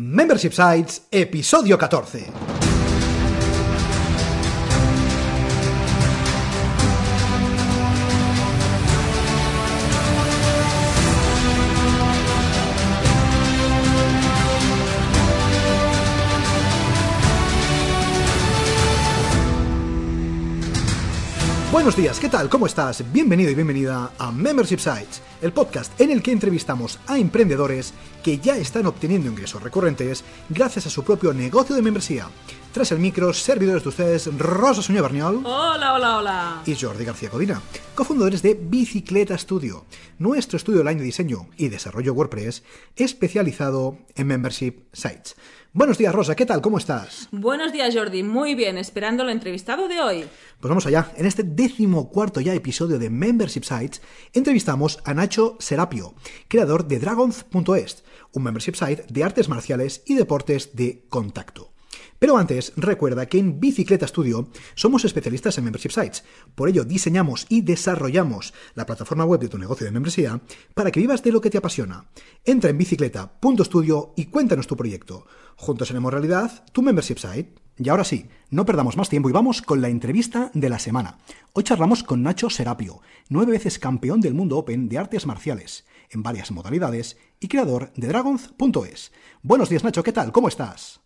Membership Sites, episodio 14. Buenos días, ¿qué tal? ¿Cómo estás? Bienvenido y bienvenida a Membership Sites, el podcast en el que entrevistamos a emprendedores que ya están obteniendo ingresos recurrentes gracias a su propio negocio de membresía. Tras el micro, servidores de ustedes, Rosa Suñé Berniol. Hola, hola, hola. Y Jordi García Codina, cofundadores de Bicicleta Studio, nuestro estudio online de diseño y desarrollo WordPress especializado en Membership Sites. Buenos días, Rosa, ¿qué tal? ¿Cómo estás? Buenos días, Jordi. Muy bien, esperando el entrevistado de hoy. Pues vamos allá. En este décimo cuarto ya episodio de Membership Sites, entrevistamos a Nacho Serapio, creador de Dragons.es, un membership site de artes marciales y deportes de contacto. Pero antes, recuerda que en Bicicleta Studio somos especialistas en membership sites. Por ello, diseñamos y desarrollamos la plataforma web de tu negocio de membresía para que vivas de lo que te apasiona. Entra en bicicleta.studio y cuéntanos tu proyecto. Juntos haremos realidad tu membership site. Y ahora sí, no perdamos más tiempo y vamos con la entrevista de la semana. Hoy charlamos con Nacho Serapio, nueve veces campeón del mundo Open de artes marciales, en varias modalidades, y creador de Dragons.es. Buenos días Nacho, ¿qué tal? ¿Cómo estás?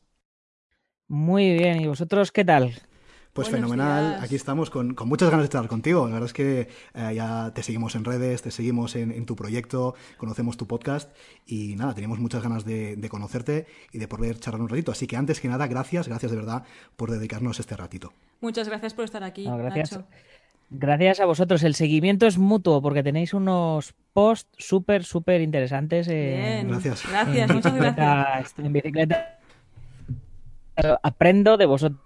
Muy bien, ¿y vosotros qué tal? Pues Buenos fenomenal, días. aquí estamos con, con muchas ganas de estar contigo. La verdad es que eh, ya te seguimos en redes, te seguimos en, en tu proyecto, conocemos tu podcast y nada, teníamos muchas ganas de, de conocerte y de poder charlar un ratito. Así que antes que nada, gracias, gracias de verdad por dedicarnos este ratito. Muchas gracias por estar aquí. No, gracias. Nacho. Gracias a vosotros. El seguimiento es mutuo porque tenéis unos posts súper, súper interesantes en, Bien. Gracias. Gracias, muchas gracias. en bicicleta. Aprendo de vosotros.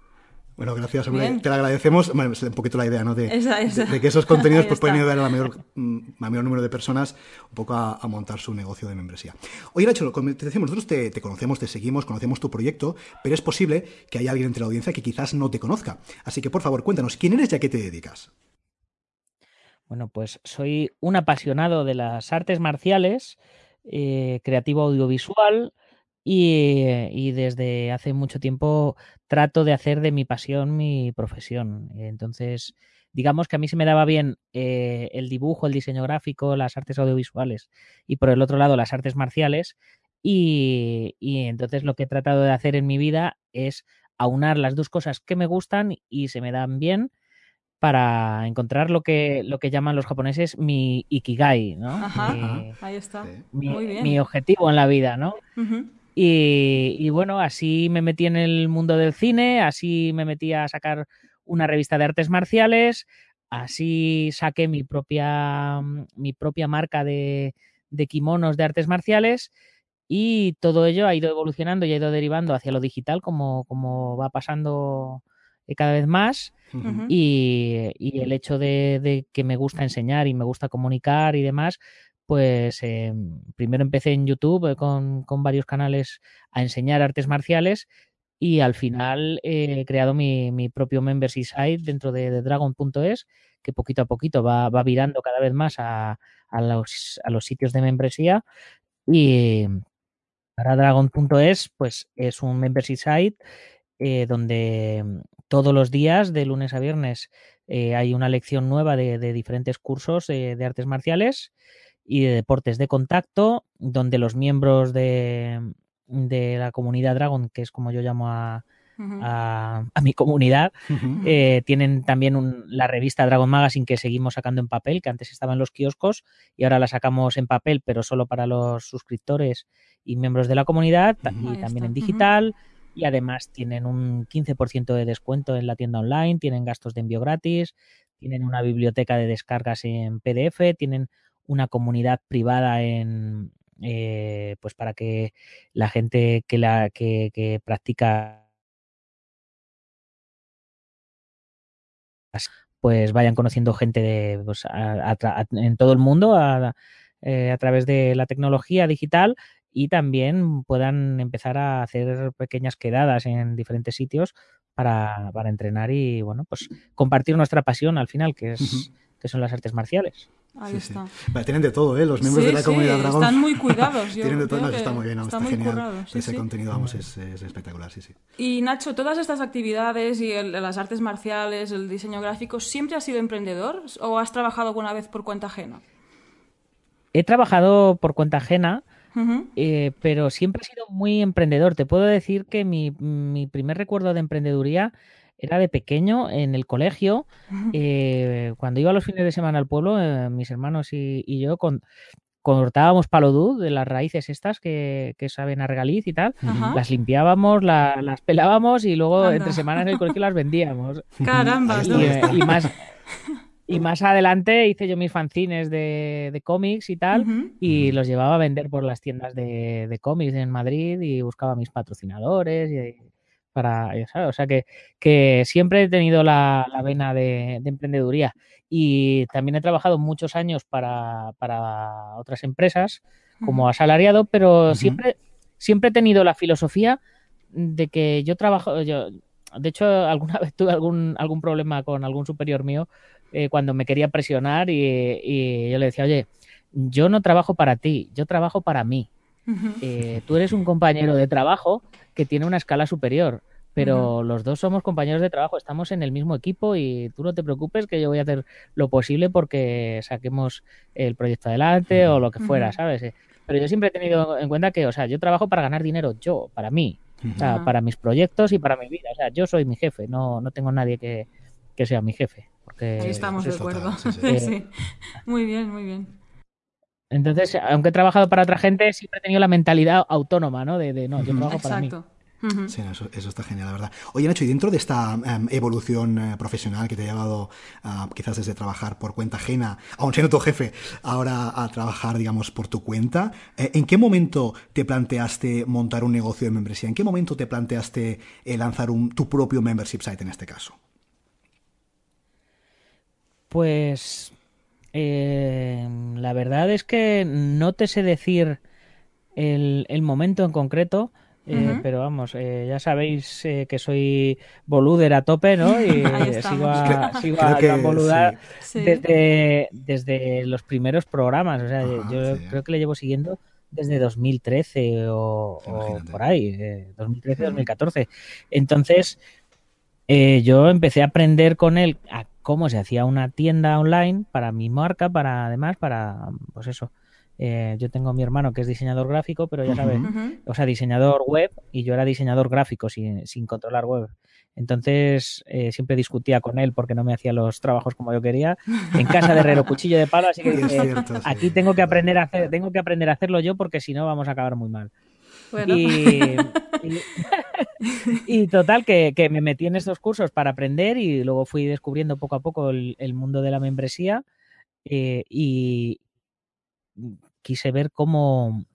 Bueno, gracias, hombre. Te lo agradecemos. Bueno, es un poquito la idea, ¿no? De, Esa, esa. de- de que esos contenidos pues, pueden ayudar a la mayor, mm, a mayor número de personas un poco a, a montar su negocio de membresía. Oye, Nacho, como te decimos, nosotros te, te conocemos, te seguimos, conocemos tu proyecto, pero es posible que haya alguien entre la audiencia que quizás no te conozca. Así que, por favor, cuéntanos, ¿quién eres y a qué te dedicas? Bueno, pues soy un apasionado de las artes marciales, eh, creativo audiovisual y, y desde hace mucho tiempo trato de hacer de mi pasión mi profesión. Entonces, digamos que a mí se me daba bien eh, el dibujo, el diseño gráfico, las artes audiovisuales y por el otro lado las artes marciales. Y, y entonces lo que he tratado de hacer en mi vida es aunar las dos cosas que me gustan y se me dan bien para encontrar lo que, lo que llaman los japoneses mi ikigai, ¿no? Ajá. Mi, Ahí está. Sí. mi- Muy bien. mi objetivo en la vida, ¿no? Y, y bueno, así me metí en el mundo del cine, así me metí a sacar una revista de artes marciales, así saqué mi propia, mi propia marca de, de kimonos de artes marciales y todo ello ha ido evolucionando y ha ido derivando hacia lo digital como, como va pasando eh, cada vez más. Y, y el hecho de, de que me gusta enseñar y me gusta comunicar y demás, pues eh, primero empecé en YouTube eh, con, con varios canales a enseñar artes marciales y al final he creado mi, mi propio membership site dentro de, Dragon.es que poquito a poquito va, va virando cada vez más a, a los, a los sitios de membresía. Y ahora Dragon.es pues es un membership site eh, donde todos los días, de lunes a viernes, hay una lección nueva de, de diferentes cursos de artes marciales y de deportes de contacto, donde los miembros de, de la comunidad Dragon, que es como yo llamo a, a- a mi comunidad, eh, tienen también un- la revista Dragon Magazine que seguimos sacando en papel, que antes estaba en los kioscos y ahora la sacamos en papel, pero solo para los suscriptores y miembros de la comunidad y Ahí también está. en digital. Y además tienen un 15% de descuento en la tienda online, tienen gastos de envío gratis, tienen una biblioteca de descargas en PDF, tienen una comunidad privada en eh, pues para que la gente que la que, que practica pues vayan conociendo gente de, pues, a- a en todo el mundo a, eh, a través de la tecnología digital y también puedan empezar a hacer pequeñas quedadas en diferentes sitios para, para entrenar y bueno pues compartir nuestra pasión al final que es que son las artes marciales. Ahí Sí, sí. está. Vale, tienen de todo, ¿eh? Los miembros Sí, de la sí, comunidad Dragón. están muy cuidados. Yo tienen de todo, no, está muy bien, no, está está, muy genial. currado, sí, Ese sí. contenido, vamos, es, es espectacular, sí, sí. Y Nacho, todas estas actividades y el- las artes marciales, el diseño gráfico, ¿siempre has sido emprendedor o has trabajado alguna vez por cuenta ajena? He trabajado por cuenta ajena, eh, pero siempre he sido muy emprendedor. Te puedo decir que mi, mi primer recuerdo de emprendeduría era de pequeño en el colegio. eh, cuando iba los fines de semana al pueblo, eh, mis hermanos y, y yo con- cortábamos palodú de las raíces estas que, que saben a regaliz y tal. Ajá. Las limpiábamos, la- las pelábamos y luego Anda. entre semanas en el colegio las vendíamos. Caramba. Y, eh, y más, y más adelante hice yo mis fanzines de, de cómics y tal. Y los llevaba a vender por las tiendas de, de cómics en Madrid y buscaba mis patrocinadores y para, ya sabes, o sea que, que siempre he tenido la, la vena de, de emprendeduría. Y también he trabajado muchos años para, para otras empresas como asalariado, pero siempre, siempre he tenido la filosofía de que yo trabajo, yo, de hecho alguna vez tuve algún, algún problema con algún superior mío eh, cuando me quería presionar y, y yo le decía, oye, yo no trabajo para ti, yo trabajo para mí. Eh, tú eres un compañero de trabajo que tiene una escala superior, pero los dos somos compañeros de trabajo, estamos en el mismo equipo y tú no te preocupes que yo voy a hacer lo posible porque saquemos el proyecto adelante o lo que fuera. ¿sabes? Eh, Pero yo siempre he tenido en cuenta que, o sea, yo trabajo para ganar dinero, yo, para mí, o sea, para mis proyectos y para mi vida. O sea, yo soy mi jefe, no, no tengo nadie que, que sea mi jefe. Porque, Ahí estamos pues de acuerdo. total, sí, sí. Sí. Muy bien, muy bien. Entonces, aunque he trabajado para otra gente, siempre he tenido la mentalidad autónoma, ¿no? De, de no, yo trabajo para mí. Exacto. Ujú. Sí, eso, eso está genial, la verdad. Oye, Nacho, y dentro de esta em, evolución eh, profesional que te ha llevado quizás desde trabajar por cuenta ajena, aun siendo tu jefe, ahora a trabajar, digamos, por tu cuenta, eh, ¿en qué momento te planteaste montar un negocio de membresía? ¿En qué momento te planteaste eh, lanzar un- tu propio membership site en este caso? Pues eh, la verdad es que no te sé decir el, el momento en concreto, eh, pero vamos, eh, ya sabéis eh, que soy boluder a tope, ¿no? Y sigo a, sigo a que Joan Boluda Sí. desde, desde los primeros programas. O sea, yo sí. creo que le llevo siguiendo desde 2013 o, o por ahí, eh, 2013-2014. Entonces, eh, yo empecé a aprender con él a cómo se hacía una tienda online para mi marca, para además, para, pues eso. eh, yo tengo a mi hermano que es diseñador gráfico, pero ya sabes, o sea, diseñador web y yo era diseñador gráfico sin, sin controlar web. Entonces eh, siempre discutía con él porque no me hacía los trabajos como yo quería. En casa de herrero, cuchillo de palo, así que dije, cierto, aquí tengo que aprender a hacer, tengo que aprender a hacerlo yo porque si no vamos a acabar muy mal. Y, total, que, me metí en estos cursos para aprender y luego fui descubriendo poco a poco el, mundo de la membresía eh, y quise ver cómo,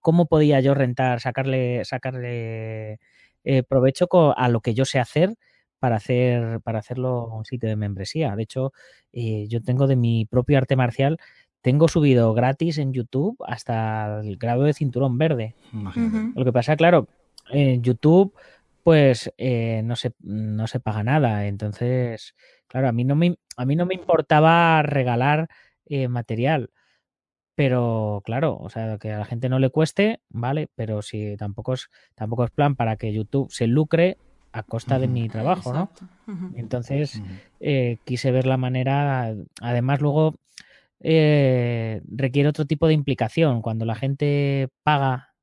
cómo podía yo rentar, sacarle, sacarle eh, provecho a lo que yo sé hacer para hacer para hacerlo un sitio de membresía. De hecho, eh, yo tengo de mi propio arte marcial, tengo subido gratis en YouTube hasta el grado de cinturón verde. Lo que pasa, claro, en YouTube, pues eh, no se no se paga nada. Entonces, claro, a mí no me a mí no me importaba regalar eh, material. Pero claro, o sea, que a la gente no le cueste, vale, pero si tampoco es, tampoco es plan para que YouTube se lucre a costa de mi trabajo, ¿no? Entonces, eh, quise ver la manera. Además, luego eh, requiere otro tipo de implicación. Cuando la gente paga,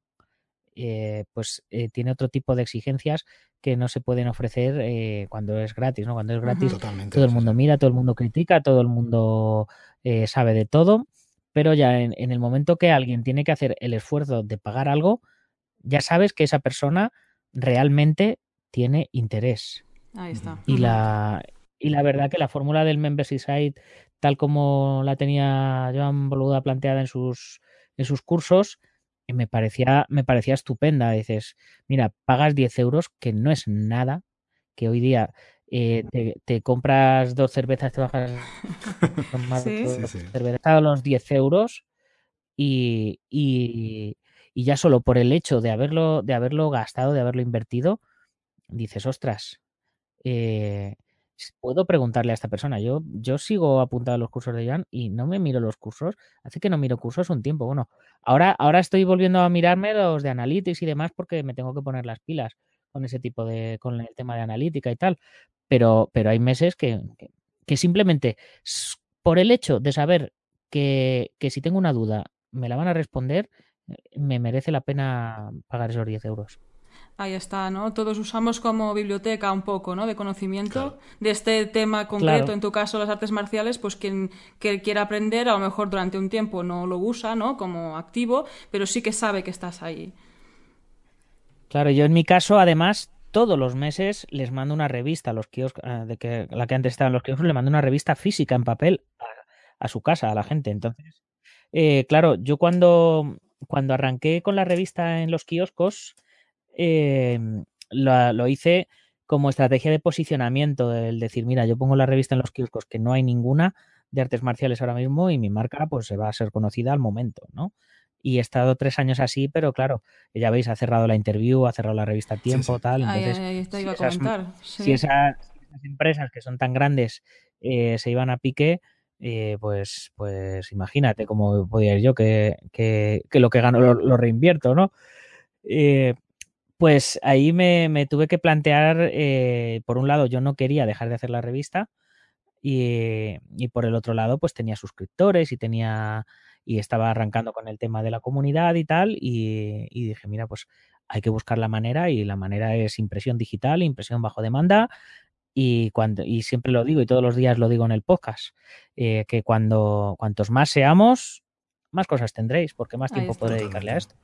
eh, pues eh, tiene otro tipo de exigencias que no se pueden ofrecer eh, cuando es gratis, ¿no? Cuando es gratis, Totalmente. todo el mundo sí. mira, todo el mundo critica, todo el mundo eh, sabe de todo, pero ya en, en el momento que alguien tiene que hacer el esfuerzo de pagar algo, ya sabes que esa persona realmente tiene interés. Ahí está. Y la, y la verdad que la fórmula del membership site, tal como la tenía Joan Boluda planteada en sus, en sus cursos, eh, me parecía, me parecía estupenda. Dices, mira, pagas 10 euros, que no es nada, que hoy día eh, te, te compras dos cervezas, te bajas tomar Sí. dos Sí, sí. cervezas a los 10 euros y, y, y ya solo por el hecho de haberlo, de haberlo gastado, de haberlo invertido, dices, ostras, eh, puedo preguntarle a esta persona. Yo, yo sigo apuntado a los cursos de Joan y no me miro los cursos. Hace que no miro cursos un tiempo. Bueno, ahora, ahora estoy volviendo a mirarme los de Analytics y demás porque me tengo que poner las pilas con ese tipo de, con el tema de analítica y tal. Pero, pero hay meses que, que, simplemente por el hecho de saber que, que si tengo una duda me la van a responder, eh, me merece la pena pagar esos 10 euros. Ahí está, ¿no? Todos usamos como biblioteca un poco, ¿no? De conocimiento de este tema concreto, en tu caso las artes marciales, pues quien, que quiera aprender, a lo mejor durante un tiempo no lo usa, ¿no? Como activo, pero sí que sabe que estás ahí. Claro, yo en mi caso, además, todos los meses les mando una revista a los kioscos, ah, de que la que antes estaba en los kioscos, le mando una revista física en papel a, su casa, a la gente. Entonces, eh, claro, yo cuando, cuando arranqué con la revista en los kioscos, Em, lo, hice como estrategia de posicionamiento, el decir, mira, yo pongo la revista en los kioscos que no hay ninguna de artes marciales ahora mismo y mi marca pues se va a ser conocida al momento, ¿no? Y he estado tres años así, pero claro, ya veis, ha cerrado la interview, ha cerrado la revista Tiempo, tal. Entonces, si, esas, empresas que son tan grandes eh, se iban a pique, eh, pues, pues imagínate cómo podía ir yo que, que, lo que gano lo, reinvierto, ¿no? Eh, pues ahí me, tuve que plantear, eh, por un lado, yo no quería dejar de hacer la revista y, por el otro lado, pues tenía suscriptores y tenía y estaba arrancando con el tema de la comunidad y tal y, dije, mira, pues hay que buscar la manera y la manera es impresión digital, impresión bajo demanda y cuando y siempre lo digo y todos los días lo digo en el podcast eh, que cuando cuantos más seamos más cosas tendréis porque más tiempo puede dedicarle a esto.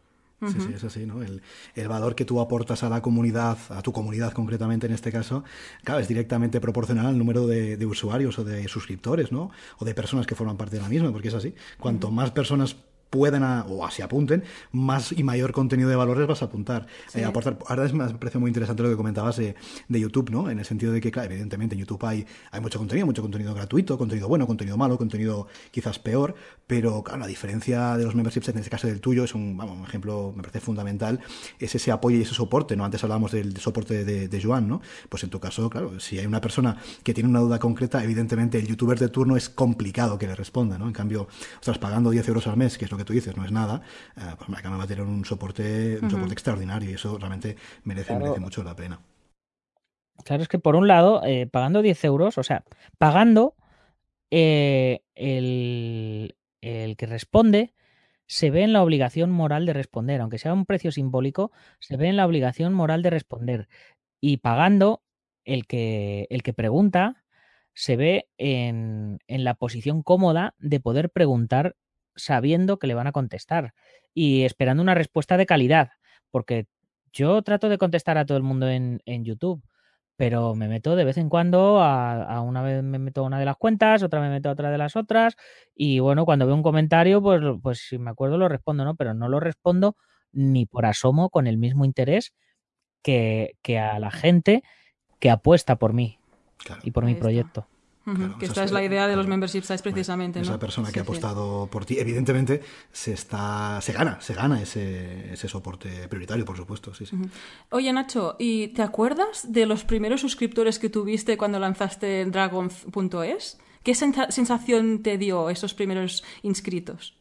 Sí, sí, es así, ¿no? El, valor que tú aportas a la comunidad, a tu comunidad concretamente en este caso, claro, es directamente proporcional al número de, usuarios o de suscriptores, ¿no? O de personas que forman parte de la misma, porque es así. Cuanto más personas puedan o así apunten, más y mayor contenido de valores vas a apuntar. Eh, aportar. Ahora es, me parece muy interesante lo que comentabas de, YouTube, ¿no? En el sentido de que, claro, evidentemente en YouTube hay, hay mucho contenido, mucho contenido gratuito, contenido bueno, contenido malo, contenido quizás peor, pero claro, la diferencia de los memberships, en este caso del tuyo, es un, vamos, un ejemplo, me parece fundamental, es ese apoyo y ese soporte, ¿no? Antes hablábamos del soporte de, de Joan, ¿no? Pues en tu caso, claro, si hay una persona que tiene una duda concreta, evidentemente el youtuber de turno es complicado que le responda, ¿no? En cambio, estás pagando 10 euros al mes, que es lo que tú dices, no es nada, eh, pues me va a tener un soporte, un soporte extraordinario y eso realmente merece, merece mucho la pena. Claro, es que por un lado, eh, pagando 10 euros, o sea, pagando eh, el, el que responde se ve en la obligación moral de responder, aunque sea un precio simbólico, se ve en la obligación moral de responder. Y pagando, el que, el que pregunta se ve en, en, la posición cómoda de poder preguntar sabiendo que le van a contestar y esperando una respuesta de calidad, porque yo trato de contestar a todo el mundo en, YouTube, pero me meto de vez en cuando, a, una vez me meto a una de las cuentas, otra me meto a otra de las otras, y bueno, cuando veo un comentario, pues, pues si me acuerdo lo respondo, ¿no? Pero no lo respondo ni por asomo con el mismo interés que, que a la gente que apuesta por mí y por mi proyecto que esta es la idea de los membership sites precisamente. Esa persona que ha apostado por ti, evidentemente, se está se gana, se gana ese, ese soporte prioritario, por supuesto. Sí, sí. Oye, Nacho, ¿y te acuerdas de los primeros suscriptores que tuviste cuando lanzaste Dragon.es? ¿Qué sensación te dio esos primeros inscritos?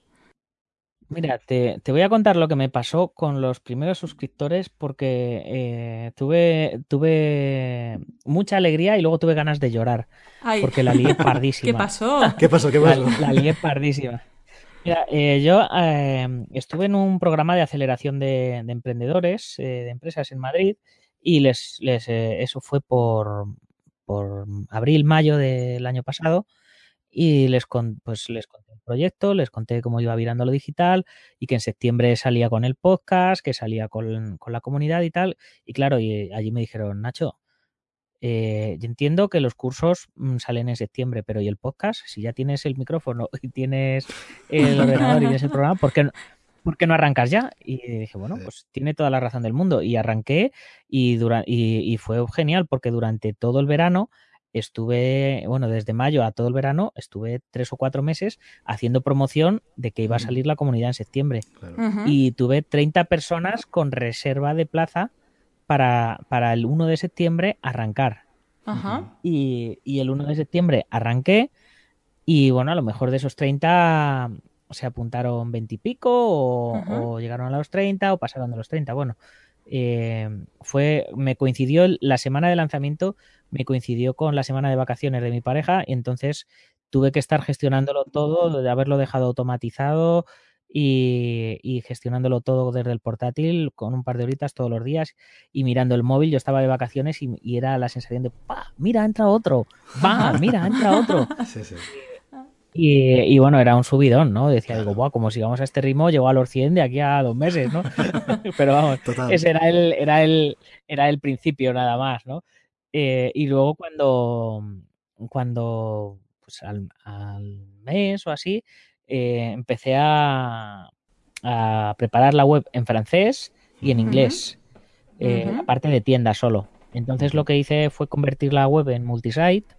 Mira, te, voy a contar lo que me pasó con los primeros suscriptores porque eh, tuve, tuve mucha alegría y luego tuve ganas de llorar. Porque la lié pardísima. ¿Qué pasó? ¿Qué pasó? ¿Qué pasó? La, lié pardísima. Mira, eh, yo eh, estuve en un programa de aceleración de, emprendedores, de empresas en Madrid, y les, les eso fue por, por abril, mayo del año pasado, y les, pues, les conté proyecto, les conté cómo iba virando lo digital y que en septiembre salía con el podcast, que salía con, la comunidad y tal. Y claro, y allí me dijeron, Nacho, eh, yo entiendo que los cursos mm, salen en septiembre, pero ¿y el podcast? Si ya tienes el micrófono y tienes el ordenador y tienes el programa, ¿por qué no? no arrancas ya? Y dije, bueno, pues tiene toda la razón del mundo. Y arranqué y, y, y, fue genial porque durante todo el verano estuve, bueno, desde mayo a todo el verano, estuve tres o cuatro meses haciendo promoción de que iba a salir la comunidad en septiembre. Y tuve 30 personas con reserva de plaza para, para el 1 de septiembre arrancar. Y, y, el 1 de septiembre arranqué y bueno, a lo mejor de esos 30 se apuntaron 20 y pico o, llegaron a los 30 o pasaron de los 30. Bueno, eh, fue, me coincidió la semana de lanzamiento, me coincidió con la semana de vacaciones de mi pareja y entonces tuve que estar gestionándolo todo, de haberlo dejado automatizado y, gestionándolo todo desde el portátil con un par de horitas todos los días y mirando el móvil. Yo estaba de vacaciones y, era la sensación de, ¡pa! Mira, entra otro, ¡va! Mira, entra otro. Y, bueno, era un subidón, ¿no? Decía, digo, Buah, como sigamos a este ritmo, llegó a los 100 de aquí a dos meses, ¿no? Pero vamos, ese era el, era, el, era el principio nada más, ¿no? Eh, y luego cuando, cuando pues al, mes o así, eh, empecé a, a, preparar la web en francés y en inglés, eh, aparte de tienda solo. Entonces lo que hice fue convertir la web en multisite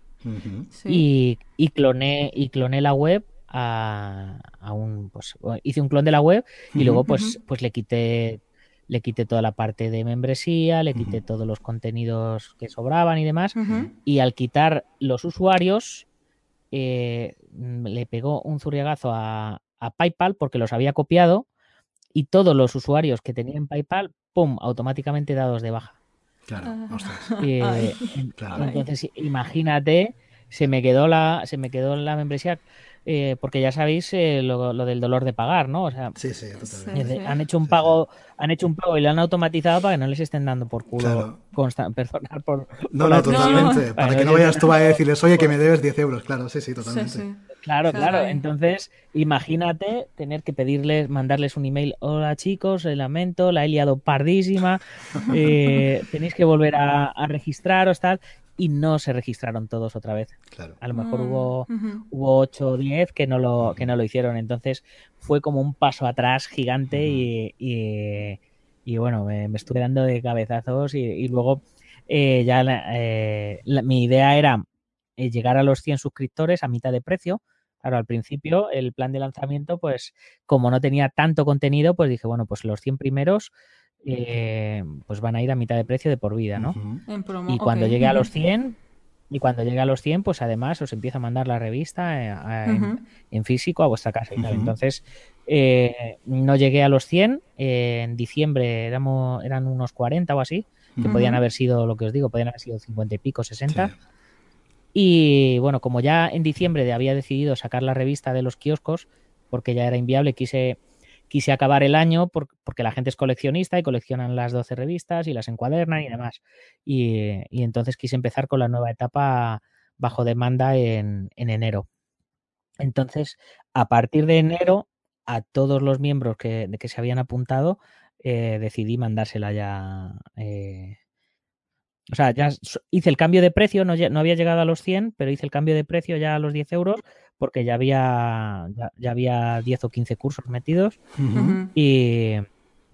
y, y, cloné, y cloné la web a, un pues hice un clon de la web y luego pues pues le quité le quité toda la parte de membresía, le quité todos los contenidos que sobraban y demás. Y al quitar los usuarios eh, le pegó un zurriagazo a, a PayPal porque los había copiado y todos los usuarios que tenían PayPal, ¡pum!, automáticamente dados de baja. Claro, Entonces, imagínate, se me quedó la, se me quedó la membresía eh, porque ya sabéis eh, lo, del dolor de pagar, ¿no? O sea, sí, sí, totalmente. han hecho un pago, han hecho un pago y lo han automatizado para que no les estén dando por culo claro. personal por, No, no, totalmente. Para, que no vayas tú a decirles, oye, que me debes 10 euros, claro, sí, sí, totalmente. Claro, claro. Entonces, imagínate tener que pedirles, mandarles un email, hola chicos, lamento, la he liado pardísima, eh, tenéis que volver a, a registraros, tal y no se registraron todos otra vez. Claro. A lo mejor mm, hubo, hubo 8 o 10 que no, lo, que no lo hicieron. Entonces fue como un paso atrás gigante y, y, bueno, me, estuve dando de cabezazos y, luego eh, ya eh, mi idea era eh, llegar a los 100 suscriptores a mitad de precio. Claro, al principio el plan de lanzamiento, pues como no tenía tanto contenido, pues dije, bueno, pues los 100 primeros eh, pues van a ir a mitad de precio de por vida, ¿no? y cuando llegue a los 100, y cuando llegue a los 100, pues además os empieza a mandar la revista eh, en, físico a vuestra casa y tal. Entonces, eh, no llegué a los 100, en diciembre éramos, eran unos 40 o así, que podían haber sido, lo que os digo, podían haber sido 50 y pico, 60. Y bueno, como ya en diciembre había decidido sacar la revista de los kioscos, porque ya era inviable, quise quise acabar el año porque la gente es coleccionista y coleccionan las 12 revistas y las encuadernan y demás. Y, entonces quise empezar con la nueva etapa bajo demanda en, enero. Entonces, a partir de enero, a todos los miembros que, que se habían apuntado, eh, decidí mandársela ya. Eh, o sea, ya hice el cambio de precio, no, no, había llegado a los 100, pero hice el cambio de precio ya a los 10 euros porque ya había, ya, había 10 o 15 cursos metidos. Y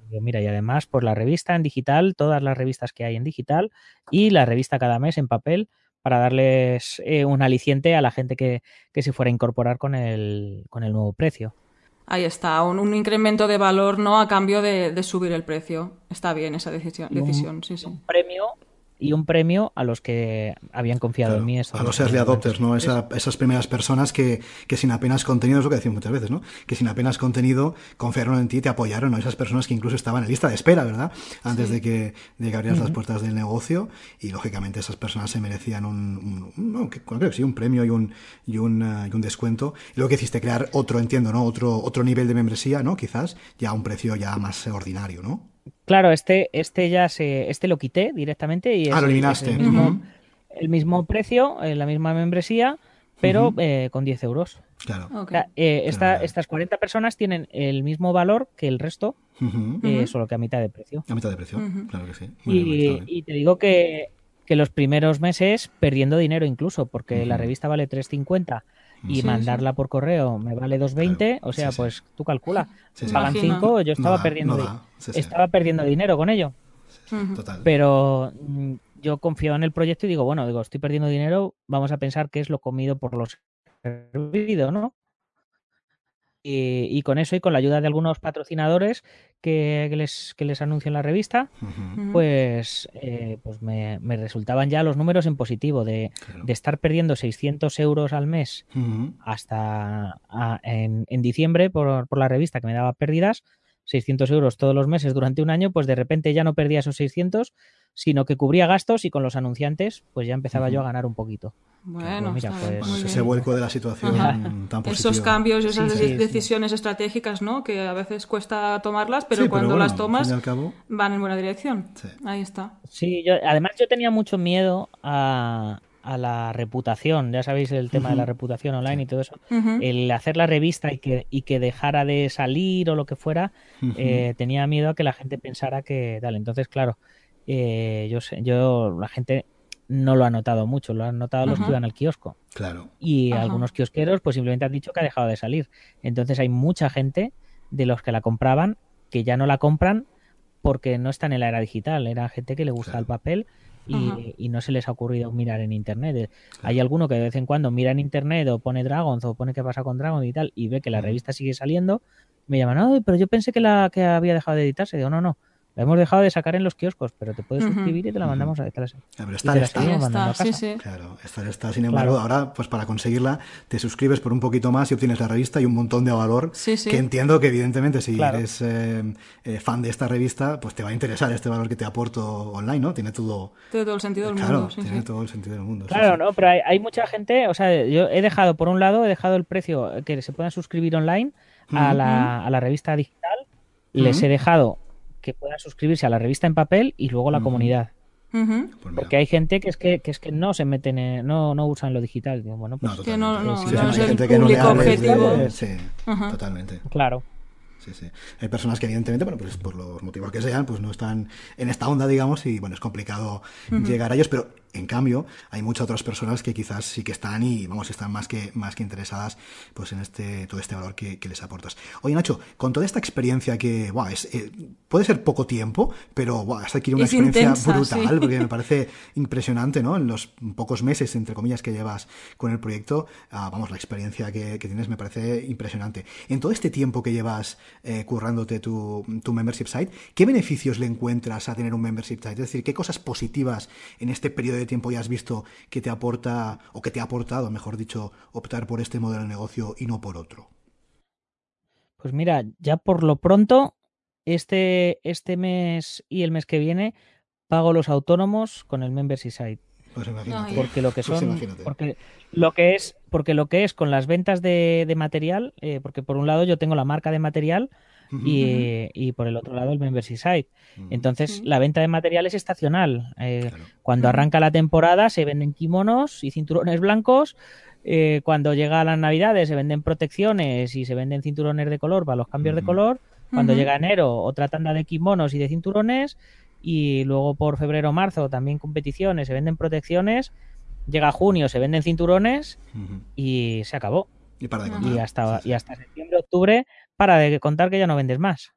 mira, y además, por la revista en digital, todas las revistas que hay en digital y la revista cada mes en papel para darles eh, un aliciente a la gente que, se fuera a incorporar con el, con el nuevo precio. Ahí está, un, incremento de valor no a cambio de, subir el precio. Está bien esa decisión, decisión sí, sí. Un premio y un premio a los que habían confiado en mí. a los early adopters, ¿no? esas primeras personas que, que, sin apenas contenido, es lo que decimos muchas veces, ¿no? Que sin apenas contenido confiaron en ti y te apoyaron, ¿no? Esas personas que incluso estaban en lista de espera, ¿verdad? Antes de, que, de que abrieras las puertas del negocio y lógicamente esas personas se merecían un, no, creo que sí, un premio y un, y un, uh, y un descuento. Y luego que hiciste crear otro, entiendo, ¿no? Otro, otro nivel de membresía, ¿no? Quizás ya a un precio ya más ordinario, ¿no? Claro, este, este ya se, este lo quité directamente y es, ah, lo eliminaste. el, mismo, el, mismo, precio, eh, la misma membresía, pero eh, con 10 euros. Claro. Eh, estas 40 personas tienen el mismo valor que el resto, solo que a mitad de precio. A mitad de precio, claro que sí. y, te digo que, que, los primeros meses perdiendo dinero incluso, porque la revista vale 3.50 y mandarla por correo me vale 2.20, o sea, pues tú calcula, pagan 5, yo estaba perdiendo estaba perdiendo dinero con ello. Total. Pero mm, yo confío en el proyecto y digo, bueno, digo, estoy perdiendo dinero, vamos a pensar qué es lo comido por los servidos, ¿no? Y, con eso y con la ayuda de algunos patrocinadores que, les, que les anuncian la revista, pues, eh, pues me, resultaban ya los números en positivo de, estar perdiendo 600 euros al mes hasta en, en, diciembre por, por la revista que me daba pérdidas, 600 euros todos los meses durante un año, pues de repente ya no perdía esos 600, sino que cubría gastos y con los anunciantes pues ya empezaba yo a ganar un poquito. Bueno, pues pues ese vuelco de la situación tan positiva. Esos cambios, esas decisiones estratégicas, ¿no? Que a veces cuesta tomarlas, pero cuando las tomas van en buena dirección. Ahí está. Sí, yo, además yo tenía mucho miedo a, a la reputación, ya sabéis el tema de la reputación online y todo eso, el hacer la revista y que, y que dejara de salir o lo que fuera, eh, tenía miedo a que la gente pensara que tal. Entonces, claro, eh, yo sé, yo, la gente no lo ha notado mucho, lo han notado los que iban al kiosco. Claro. Y algunos kiosqueros, pues simplemente han dicho que ha dejado de salir. Entonces hay mucha gente de los que la compraban que ya no la compran porque no están en la era digital. Era gente que le gusta el papel y, no se les ha ocurrido mirar en internet. Eh, hay alguno que de vez en cuando mira en internet o pone Dragons o pone qué pasa con Dragon y tal y ve que la revista sigue saliendo. Me llaman, no, pero yo pensé que la que había dejado de editarse. Digo, no, no, la hemos dejado de sacar en los kioscos, pero te puedes suscribir y te la mandamos a detrás. Pero estar está, está. Sí, sí. Claro, estar está. Sin embargo, ahora, pues para conseguirla, te suscribes por un poquito más y obtienes la revista y un montón de valor. Que entiendo que, evidentemente, si eres eh, eh, fan de esta revista, pues te va a interesar este valor que te aporto online, ¿no? Tiene todo. Tiene todo el sentido del claro, mundo. tiene todo el sentido del mundo. Claro, no, pero hay, mucha gente, o sea, yo he dejado, por un lado, he dejado el precio que se puedan suscribir online a, la, a la revista digital. Les he dejado que puedan suscribirse a la revista en papel y luego la comunidad. Pues Porque hay gente que es que, que, es que no se meten en, no, no usan lo digital. bueno, pues que no, no, sí, no, es el público objetivo. Sí, totalmente. Claro. Sí, sí. Hay personas que evidentemente, bueno, pues por los motivos que sean, pues no están en esta onda, digamos, y bueno, es complicado llegar a ellos, pero en cambio, hay muchas otras personas que quizás sí que están y vamos, están más que, más que interesadas pues en este, todo este valor que, les aportas. Oye, Nacho, con toda esta experiencia que, es, eh, puede ser poco tiempo, pero wow, has adquirido una experiencia brutal, porque me parece impresionante, ¿no? En los pocos meses, entre comillas, que llevas con el proyecto, ah, vamos, la experiencia que, tienes me parece impresionante. En todo este tiempo que llevas eh, currándote tu, tu membership site, ¿qué beneficios le encuentras a tener un membership site? Es decir, ¿qué cosas positivas en este periodo de tiempo ya has visto que te aporta, o que te ha aportado, mejor dicho, optar por este modelo de negocio y no por otro? Pues mira, ya por lo pronto, este, este mes y el mes que viene, pago los autónomos con el Membership Site. Pues imagínate. Porque lo que pues son, porque lo que es, porque lo que es con las ventas de, material, eh, porque por un lado yo tengo la marca de material, y, por el otro lado el membership site. Entonces, la venta de material es estacional. Eh, cuando arranca la temporada se venden kimonos y cinturones blancos. Eh, cuando llega las navidades se venden protecciones y se venden cinturones de color para los cambios de color. Cuando llega enero, otra tanda de kimonos y de cinturones. Y luego por febrero o marzo también competiciones, se venden protecciones. Llega junio, se venden cinturones y se acabó. Y, hasta, y hasta septiembre, octubre para de contar que ya no vendes más.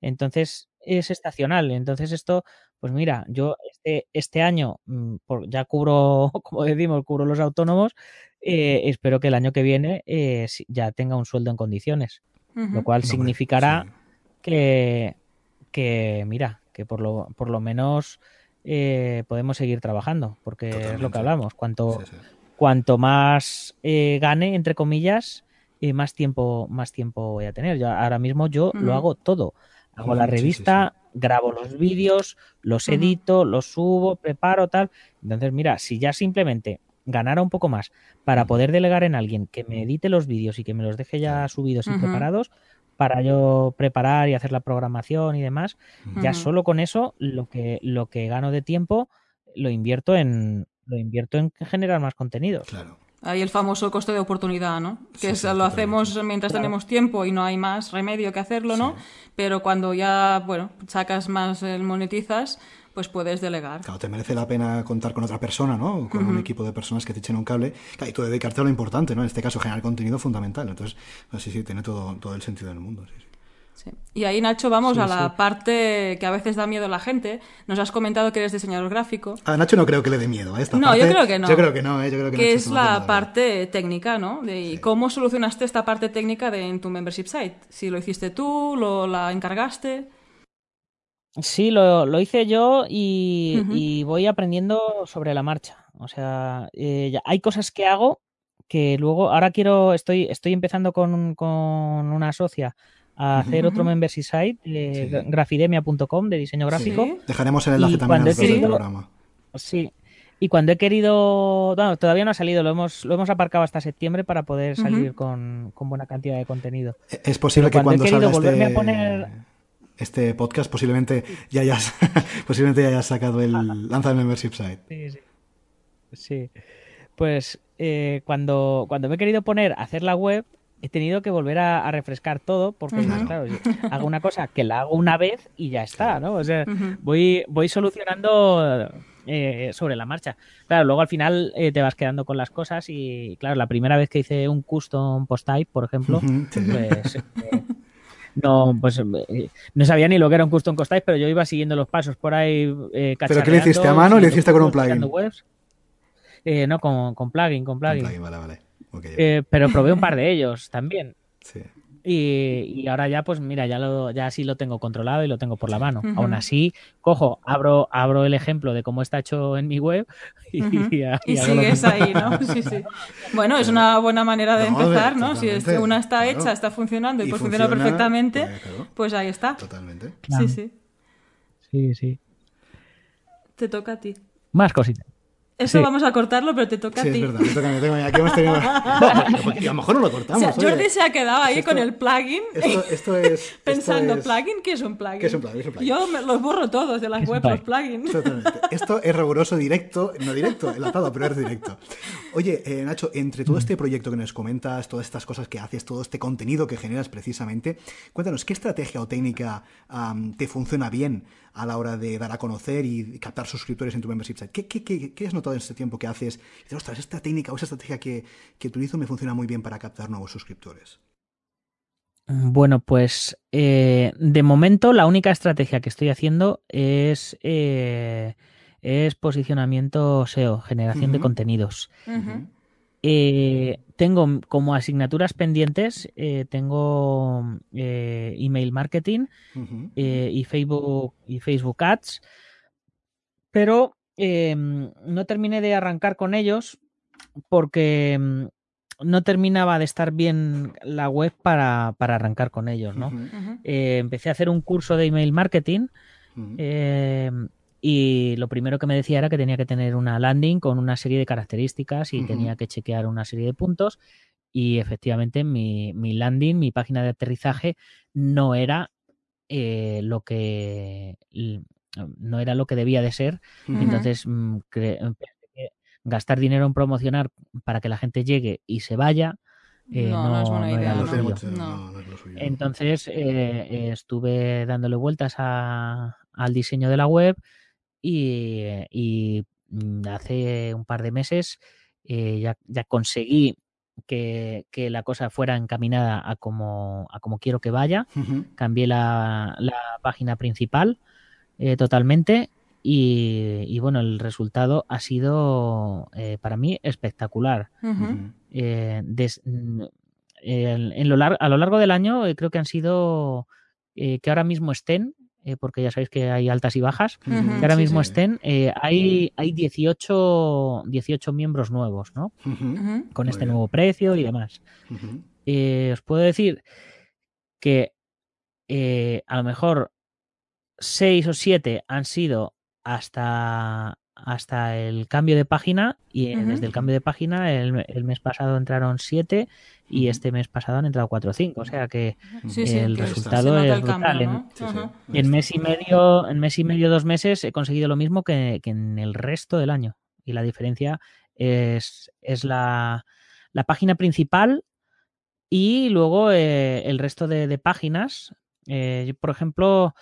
Entonces es estacional. Entonces esto, pues mira, yo este, este año mm, ya cubro, como decimos, cubro los autónomos. Eh, espero que el año que viene eh, ya tenga un sueldo en condiciones. Lo cual significará que, que, mira, que por lo, por lo menos eh, podemos seguir trabajando, porque es lo que hablamos. Cuanto, cuanto más gane, entre comillas, más tiempo, más tiempo voy a tener. Yo, ahora mismo yo lo hago todo. Hago la revista, grabo los vídeos, los edito, los subo, preparo, tal. Entonces, mira, si ya simplemente ganara un poco más para poder delegar en alguien que me edite los vídeos y que me los deje ya subidos y preparados para yo preparar y hacer la programación y demás, ya solo con eso lo que lo que gano de tiempo lo invierto en lo invierto en generar más contenidos. Claro. Hay el famoso coste de oportunidad, ¿no? Que lo hacemos mientras tenemos tiempo y no hay más remedio que hacerlo, ¿no? Pero cuando ya, bueno, sacas más, el monetizas, pues puedes delegar. Claro, te merece la pena contar con otra persona, ¿no? Con un equipo de personas que te echen un cable. y tú dedicarte a lo importante, ¿no? En este caso, generar contenido fundamental. Entonces, pues sí, sí, tiene todo, todo el sentido del mundo, sí, sí. Y ahí, Nacho, vamos a la parte que a veces da miedo a la gente. Nos has comentado que eres diseñador gráfico. A Nacho no creo que le dé miedo a esta no, yo creo que no. Yo creo que no, ¿eh? yo creo que, que es la parte técnica, ¿no? De cómo solucionaste esta parte técnica de, en tu membership site. Si lo hiciste tú, lo la encargaste. Sí, lo, hice yo y, voy aprendiendo sobre la marcha. O sea, eh, hay cosas que hago que luego, ahora quiero, estoy, estoy empezando con, con una socia a hacer otro membership site, eh, grafidemia.com, de diseño gráfico. Dejaremos el enlace también en el programa. Sí, y cuando he querido, bueno, todavía no ha salido, lo hemos, lo hemos aparcado hasta septiembre para poder salir con, buena cantidad de contenido. E-, es posible que cuando, salga este, este podcast posiblemente ya hayas, posiblemente ya hayas sacado el lanza de membership site. Sí, sí. Sí. Pues eh, cuando, cuando me he querido poner a hacer la web, he tenido que volver a, refrescar todo porque, claro, hago una cosa que la hago una vez y ya está, ¿no? O sea, voy, voy solucionando eh, sobre la marcha. Claro, luego al final eh, te vas quedando con las cosas y, claro, la primera vez que hice un custom post type, por ejemplo, pues... Eh, no, pues no sabía ni lo que era un custom post type, pero yo iba siguiendo los pasos por ahí. ¿Pero qué le hiciste a mano o le hiciste con un plugin? no, con, con plugin, con plugin. Con plugin vale, vale. Eh, pero probé un par de ellos también. Y, ahora ya, pues mira, ya lo, ya sí lo tengo controlado y lo tengo por la mano. Aún así, cojo, abro, abro el ejemplo de cómo está hecho en mi web y, sigues ahí, ¿no? Sí, sí. Bueno, es una buena manera de empezar, ¿no? Si una está hecha, está funcionando y, pues funciona, perfectamente, pues, pues ahí está. Totalmente. Sí, sí. Sí, sí. Te toca a ti. Más cositas. Eso vamos a cortarlo, pero te toca a ti. Sí, es verdad, me toca a mí. Aquí hemos tenido... a lo mejor no lo cortamos. O sea, Jordi se ha quedado ahí con el plugin. Esto, es... Pensando, ¿plugin? ¿Qué es un plugin? ¿Qué es un plugin? Yo me los borro todos de las webs, los plugins. Totalmente. Esto es riguroso directo, no directo, enlatado, pero es directo. Oye, eh, Nacho, entre todo este proyecto que nos comentas, todas estas cosas que haces, todo este contenido que generas precisamente, cuéntanos, ¿qué estrategia o técnica te funciona bien a la hora de dar a conocer y captar suscriptores en tu membership site? ¿Qué, qué, qué, has notado en este tiempo que haces? Y dices, ostras, esta técnica o esa estrategia que, que utilizo me funciona muy bien para captar nuevos suscriptores. Bueno, pues eh, de momento la única estrategia que estoy haciendo es, eh, es posicionamiento SEO, generación de contenidos. Eh, tengo como asignaturas pendientes, eh, tengo eh, email marketing y Facebook y Facebook Ads, pero em, no terminé de arrancar con ellos porque em, no terminaba de estar bien la web para, arrancar con ellos, ¿no? empecé a hacer un curso de email marketing y lo primero que me decía era que tenía que tener una landing con una serie de características y tenía que chequear una serie de puntos. Y efectivamente mi, landing, mi página de aterrizaje, no era eh, lo que no era lo que debía de ser. Entonces, mm, gastar dinero en promocionar para que la gente llegue y se vaya. no, es buena idea. Entonces eh, estuve dándole vueltas al diseño de la web y, mm, hace un par de meses eh, ya, ya, conseguí que, la cosa fuera encaminada a como, a como quiero que vaya. Cambié la, página principal eh, totalmente y, bueno, el resultado ha sido eh, para mí espectacular. En lo a lo largo del año creo que han sido que ahora mismo estén eh, porque ya sabéis que hay altas y bajas, que ahora mismo estén, eh, hay, hay 18, 18 miembros nuevos, ¿no? Con este nuevo precio y demás. Eh, os puedo decir que a lo mejor 6 o 7 han sido hasta, hasta el cambio de página y desde el cambio de página el, el mes pasado entraron 7 y este mes pasado han entrado 4 o 5, o sea que el resultado es brutal. en, mes y medio, en mes y medio, dos meses he conseguido lo mismo que, en el resto del año. Y la diferencia es, es la, la página principal y luego eh, el resto de, páginas. Eh, por ejemplo,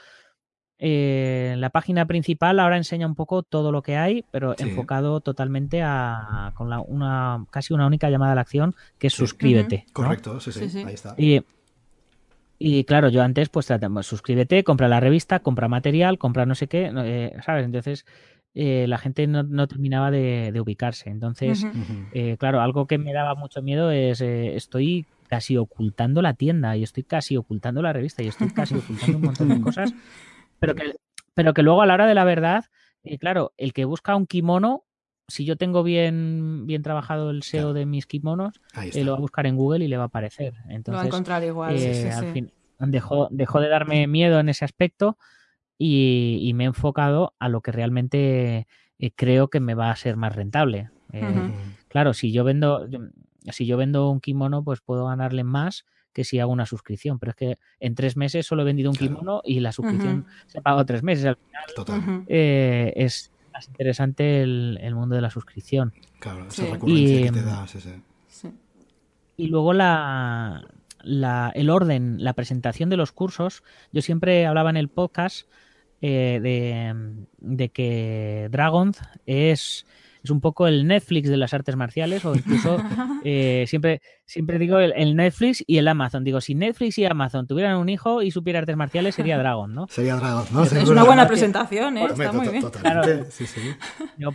eh, la página principal ahora enseña un poco todo lo que hay, pero enfocado totalmente a con la, una casi una única llamada a la acción que es suscríbete. Correcto, sí, sí, ahí está. Y, Y claro, yo antes, pues tratamos, suscríbete, compra la revista, compra material, compra no sé qué, eh, ¿sabes? Entonces, eh, la gente no, terminaba de, ubicarse. Entonces, eh, claro, algo que me daba mucho miedo es, estoy casi ocultando la tienda y estoy casi ocultando la revista y estoy casi ocultando un montón de cosas, pero que, pero que luego a la hora de la verdad, claro, el que busca un kimono si yo tengo bien, bien trabajado el SEO de mis kimonos, eh, lo va a buscar en Google y le va a aparecer. Entonces, lo va a encontrar igual. Eh, al fin, dejó, dejó de darme miedo en ese aspecto y, me he enfocado a lo que realmente eh, creo que me va a ser más rentable. Claro, si yo vendo, si yo vendo un kimono, pues puedo ganarle más que si hago una suscripción. Pero es que en tres meses solo he vendido un kimono y la suscripción se ha pagado tres meses. Al final Total. es interesante el, mundo de la suscripción. Claro, esa y, que te das. Y luego la, el orden, la presentación de los cursos. Yo siempre hablaba en el podcast eh, de, de, que Dragon es es un poco el Netflix de las artes marciales o incluso eh, siempre, siempre digo el, Netflix y el Amazon. Digo, si Netflix y Amazon tuvieran un hijo y supiera artes marciales sería Dragon, ¿no? Sería Dragon, ¿no? Es una buena presentación, ¿eh? Está muy bien. sí, sí.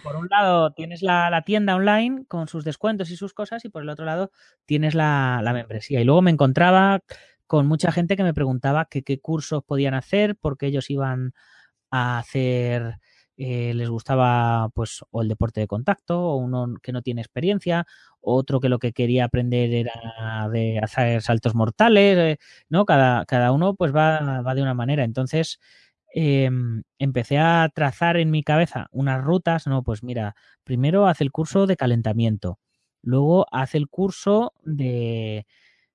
por un lado tienes la, tienda online con sus descuentos y sus cosas y por el otro lado tienes la, la membresía. Y luego me encontraba con mucha gente que me preguntaba qué cursos podían hacer porque ellos iban a hacer eh, les gustaba pues o el deporte de contacto o uno que no tiene experiencia, otro que lo que quería aprender era de hacer saltos mortales, eh, ¿no? Cada, cada uno pues va, va, de una manera. Entonces em, empecé a trazar en mi cabeza unas rutas, ¿no? Pues mira, primero hace el curso de calentamiento, luego hace el curso de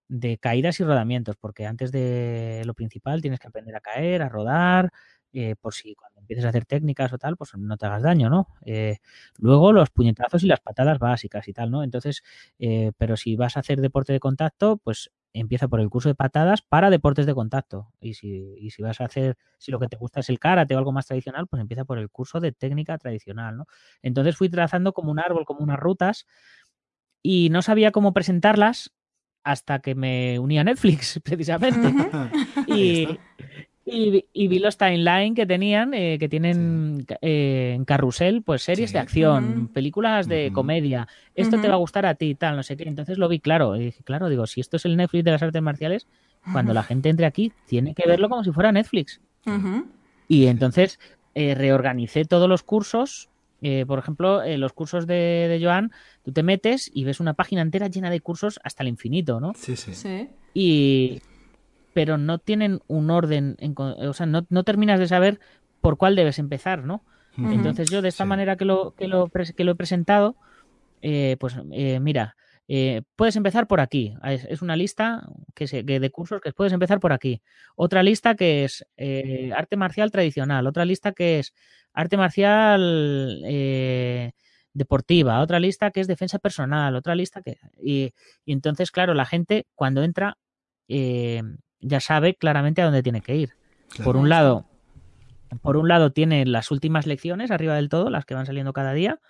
de caídas y rodamientos, porque antes de lo principal tienes que aprender a caer, a rodar, eh, por si cuando empieces a hacer técnicas o tal, pues no te hagas daño, ¿no? Eh, luego los puñetazos y las patadas básicas y tal, ¿no? Entonces, eh, pero si vas a hacer deporte de contacto, pues empieza por el curso de patadas para deportes de contacto. Y si, y si vas a hacer, si lo que te gusta es el karate o algo más tradicional, pues empieza por el curso de técnica tradicional, ¿no? Entonces fui trazando como un árbol, como unas rutas, y no sabía cómo presentarlas hasta que me uní a Netflix, precisamente. y, y, vi los timeline que tenían, eh, que tienen eh, en carrusel, pues series de acción, películas de comedia. Esto te va a gustar a ti, tal, no sé qué. Entonces lo vi claro. Y dije, claro, digo, si esto es el Netflix de las artes marciales, cuando la gente entre aquí, tiene que verlo como si fuera Netflix. Y entonces eh, reorganicé todos los cursos. por ejemplo, los cursos de, de, Joan, tú te metes y ves una página entera llena de cursos hasta el infinito, ¿no? Sí, sí. sí. Y, pero no tienen un orden, o sea, no, no, terminas de saber por cuál debes empezar, ¿no? Entonces yo de esta manera que lo, que lo, que lo he presentado, eh, pues eh, mira, eh, puedes empezar por aquí. Es, una lista que, se, de cursos que puedes empezar por aquí. Otra lista que es arte marcial tradicional. Otra lista que es arte marcial deportiva. Otra lista que es defensa personal. Otra lista que... Y, y entonces, claro, la gente cuando entra ya sabe claramente a dónde tiene que ir. Por un lado, por un lado tiene las últimas lecciones arriba del todo, las que van saliendo cada día,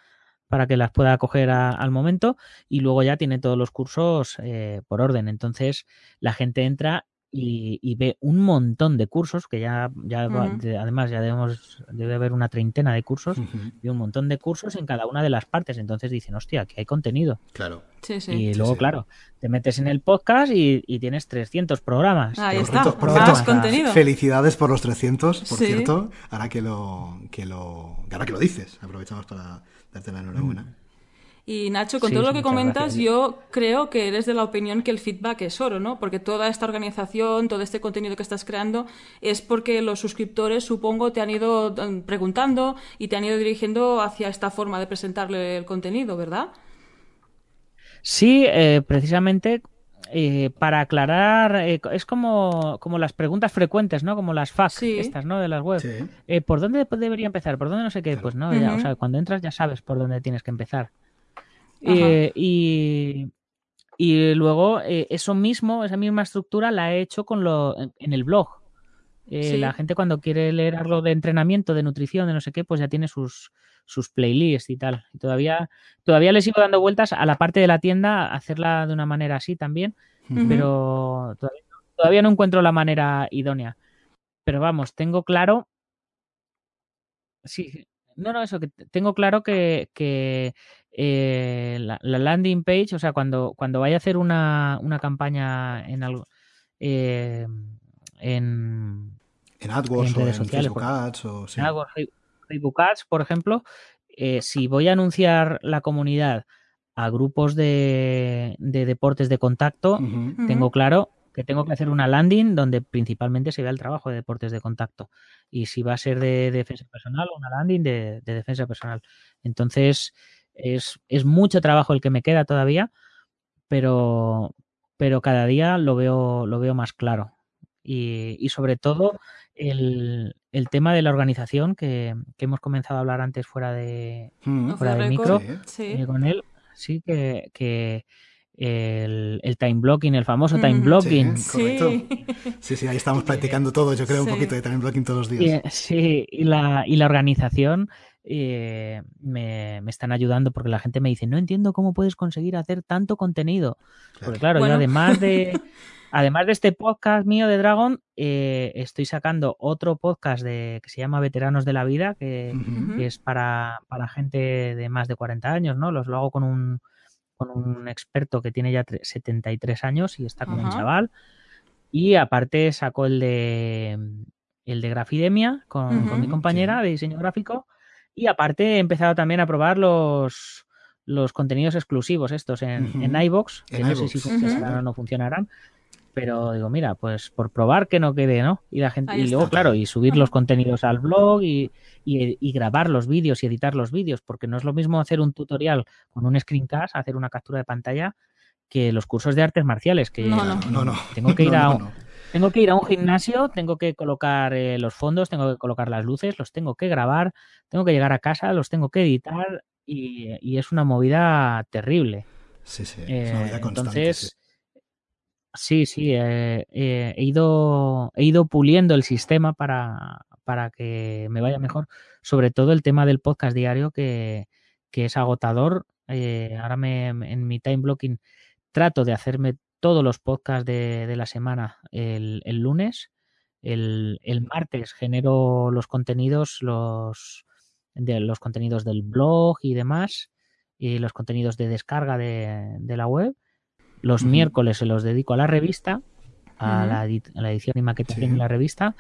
para que las pueda coger al momento, y luego ya tiene todos los cursos eh, por orden. Entonces la gente entra y, ve un montón de cursos, que ya, ya además ya debemos, debe haber una treintena de cursos, y un montón de cursos en cada una de las partes. Entonces dicen, hostia, que hay contenido. Claro. Y luego, claro, te metes en el podcast y, tienes 300 programas. Ahí está, más contenido. Felicidades por los 300, por cierto, ahora que lo, que lo, ahora que lo dices, aprovechamos para darte la enhorabuena. Y Nacho, con todo lo que comentas, yo creo que eres de la opinión que el feedback es oro, ¿no? Porque toda esta organización, todo este contenido que estás creando, es porque los suscriptores, supongo, te han ido mm, preguntando y te han ido dirigiendo hacia esta forma de presentarle el contenido, ¿verdad? Sí, eh, precisamente eh, para aclarar, eh, es como, como las preguntas frecuentes, ¿no? Como las FAQ estas, ¿no? De las webs. ¿Por dónde debería empezar? ¿Por dónde no sé qué? Pues no, o sea, cuando entras ya sabes por dónde tienes que empezar. Eh, y, y, luego eh, eso mismo, esa misma estructura la he hecho con lo, en, el blog. Eh, la gente cuando quiere leer algo de entrenamiento, de nutrición, de no sé qué, pues ya tiene sus, sus playlists y tal. Y todavía, todavía les sigo dando vueltas a la parte de la tienda, hacerla de una manera así también, pero todavía, todavía no encuentro la manera idónea. Pero vamos, tengo claro. Sí, no, no, eso, que tengo claro que, eh, la, landing page, o sea, cuando, cuando vaya a hacer una, una campaña en algo. Eh, en, en AdWords o en Facebook Ads o en AdWords, Facebook Ads, por ejemplo, eh, si voy a anunciar la comunidad a grupos de, deportes de contacto, tengo claro que tengo que hacer una landing donde principalmente se vea el trabajo de deportes de contacto. Y si va a ser de defensa personal, una landing de, defensa personal. Entonces, es, mucho trabajo el que me queda todavía, pero, pero cada día lo veo, lo veo más claro. Y, sobre todo el, tema de la organización que, hemos comenzado a hablar antes fuera de, mm. fuera de micro eh, con él, sí que, el, time blocking, el famoso time mm. blocking. Sí, Sí, sí, ahí estamos practicando todo, yo creo, un poquito de time blocking todos los días. sí, y la, y la organización eh, me, están ayudando porque la gente me dice, no entiendo cómo puedes conseguir hacer tanto contenido. Porque claro, yo además de... Además de este podcast mío de Dragon, eh, estoy sacando otro podcast de, que se llama Veteranos de la Vida, que, es para, para, gente de más de 40 años, ¿no? Los lo hago con un, con un experto que tiene ya 73 años y está con un chaval. Y aparte saco el de el de Grafidemia con, mi compañera de diseño gráfico. Y aparte he empezado también a probar los, los contenidos exclusivos estos en, en iVox, que no sé si funcionarán o no funcionarán, pero digo, mira, pues por probar que no quede, ¿no? Y la gente, y luego, claro, y subir los contenidos al blog y, y, grabar los vídeos y editar los vídeos, porque no es lo mismo hacer un tutorial con un screencast, hacer una captura de pantalla, que los cursos de artes marciales, que no, no, no, tengo que ir a tengo que ir a un gimnasio, tengo que colocar eh, los fondos, tengo que colocar las luces, los tengo que grabar, tengo que llegar a casa, los tengo que editar y, y es una movida terrible. Sí, sí, es una movida eh, constante. Entonces, Sí, sí, eh, eh, he, ido, he ido puliendo el sistema para, para que me vaya mejor. Sobre todo el tema del podcast diario que, que es agotador. Eh, ahora me, en mi time blocking trato de hacerme todos los podcasts de, de la semana el, el lunes. El, el, martes genero los contenidos, los, de, los contenidos del blog y demás, y los contenidos de descarga de, de la web. Los miércoles se los dedico a la revista, a, la, edición y maquetación de la revista.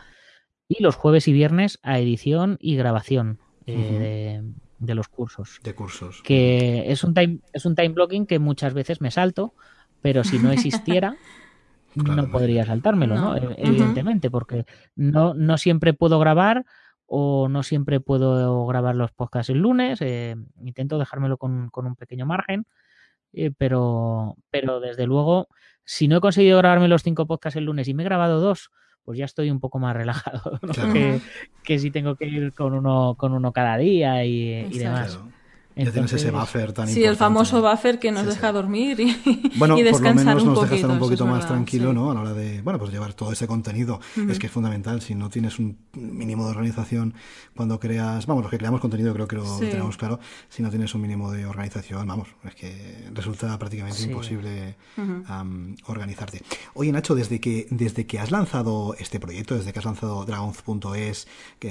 Y los jueves y viernes a edición y grabación eh, de, los cursos. De cursos. Que es un, time, es un time blocking que muchas veces me salto, pero si no existiera, no podría saltármelo, ¿no? E, evidentemente, porque no, no siempre puedo grabar o no siempre puedo grabar los podcasts el lunes. Eh, intento dejármelo con, con, un pequeño margen. Eh, pero, pero desde luego, si no he conseguido grabarme los cinco podcasts el lunes y me he grabado dos, pues ya estoy un poco más relajado que, si tengo que ir con uno, con uno cada día y, demás. Ya tienes ese buffer tan Sí, el famoso buffer que nos deja dormir y, bueno, descansar por lo menos un nos poquito, deja estar un poquito más tranquilo, ¿no? A la hora de, bueno, pues llevar todo ese contenido. Es que es fundamental. Si no tienes un mínimo de organización cuando creas, vamos, los que creamos contenido creo que lo tenemos claro. Si no tienes un mínimo de organización, vamos, es que resulta prácticamente imposible organizarte. Oye, Nacho, desde que, desde que has lanzado este proyecto, desde que has lanzado Dragons.es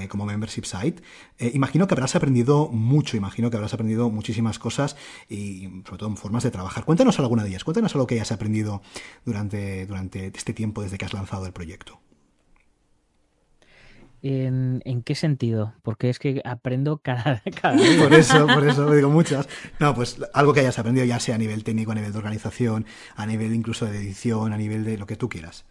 como membership site, eh, imagino que habrás aprendido mucho, imagino que habrás aprendido muchísimas cosas y sobre todo en formas de trabajar. Cuéntanos alguna de ellas, cuéntanos algo que hayas aprendido durante, durante este tiempo desde que has lanzado el proyecto. ¿En, qué sentido? Porque es que aprendo cada, cada día. Por eso, por eso digo muchas. No, pues algo que hayas aprendido, ya sea a nivel técnico, a nivel de organización, a nivel incluso de edición, a nivel de lo que tú quieras.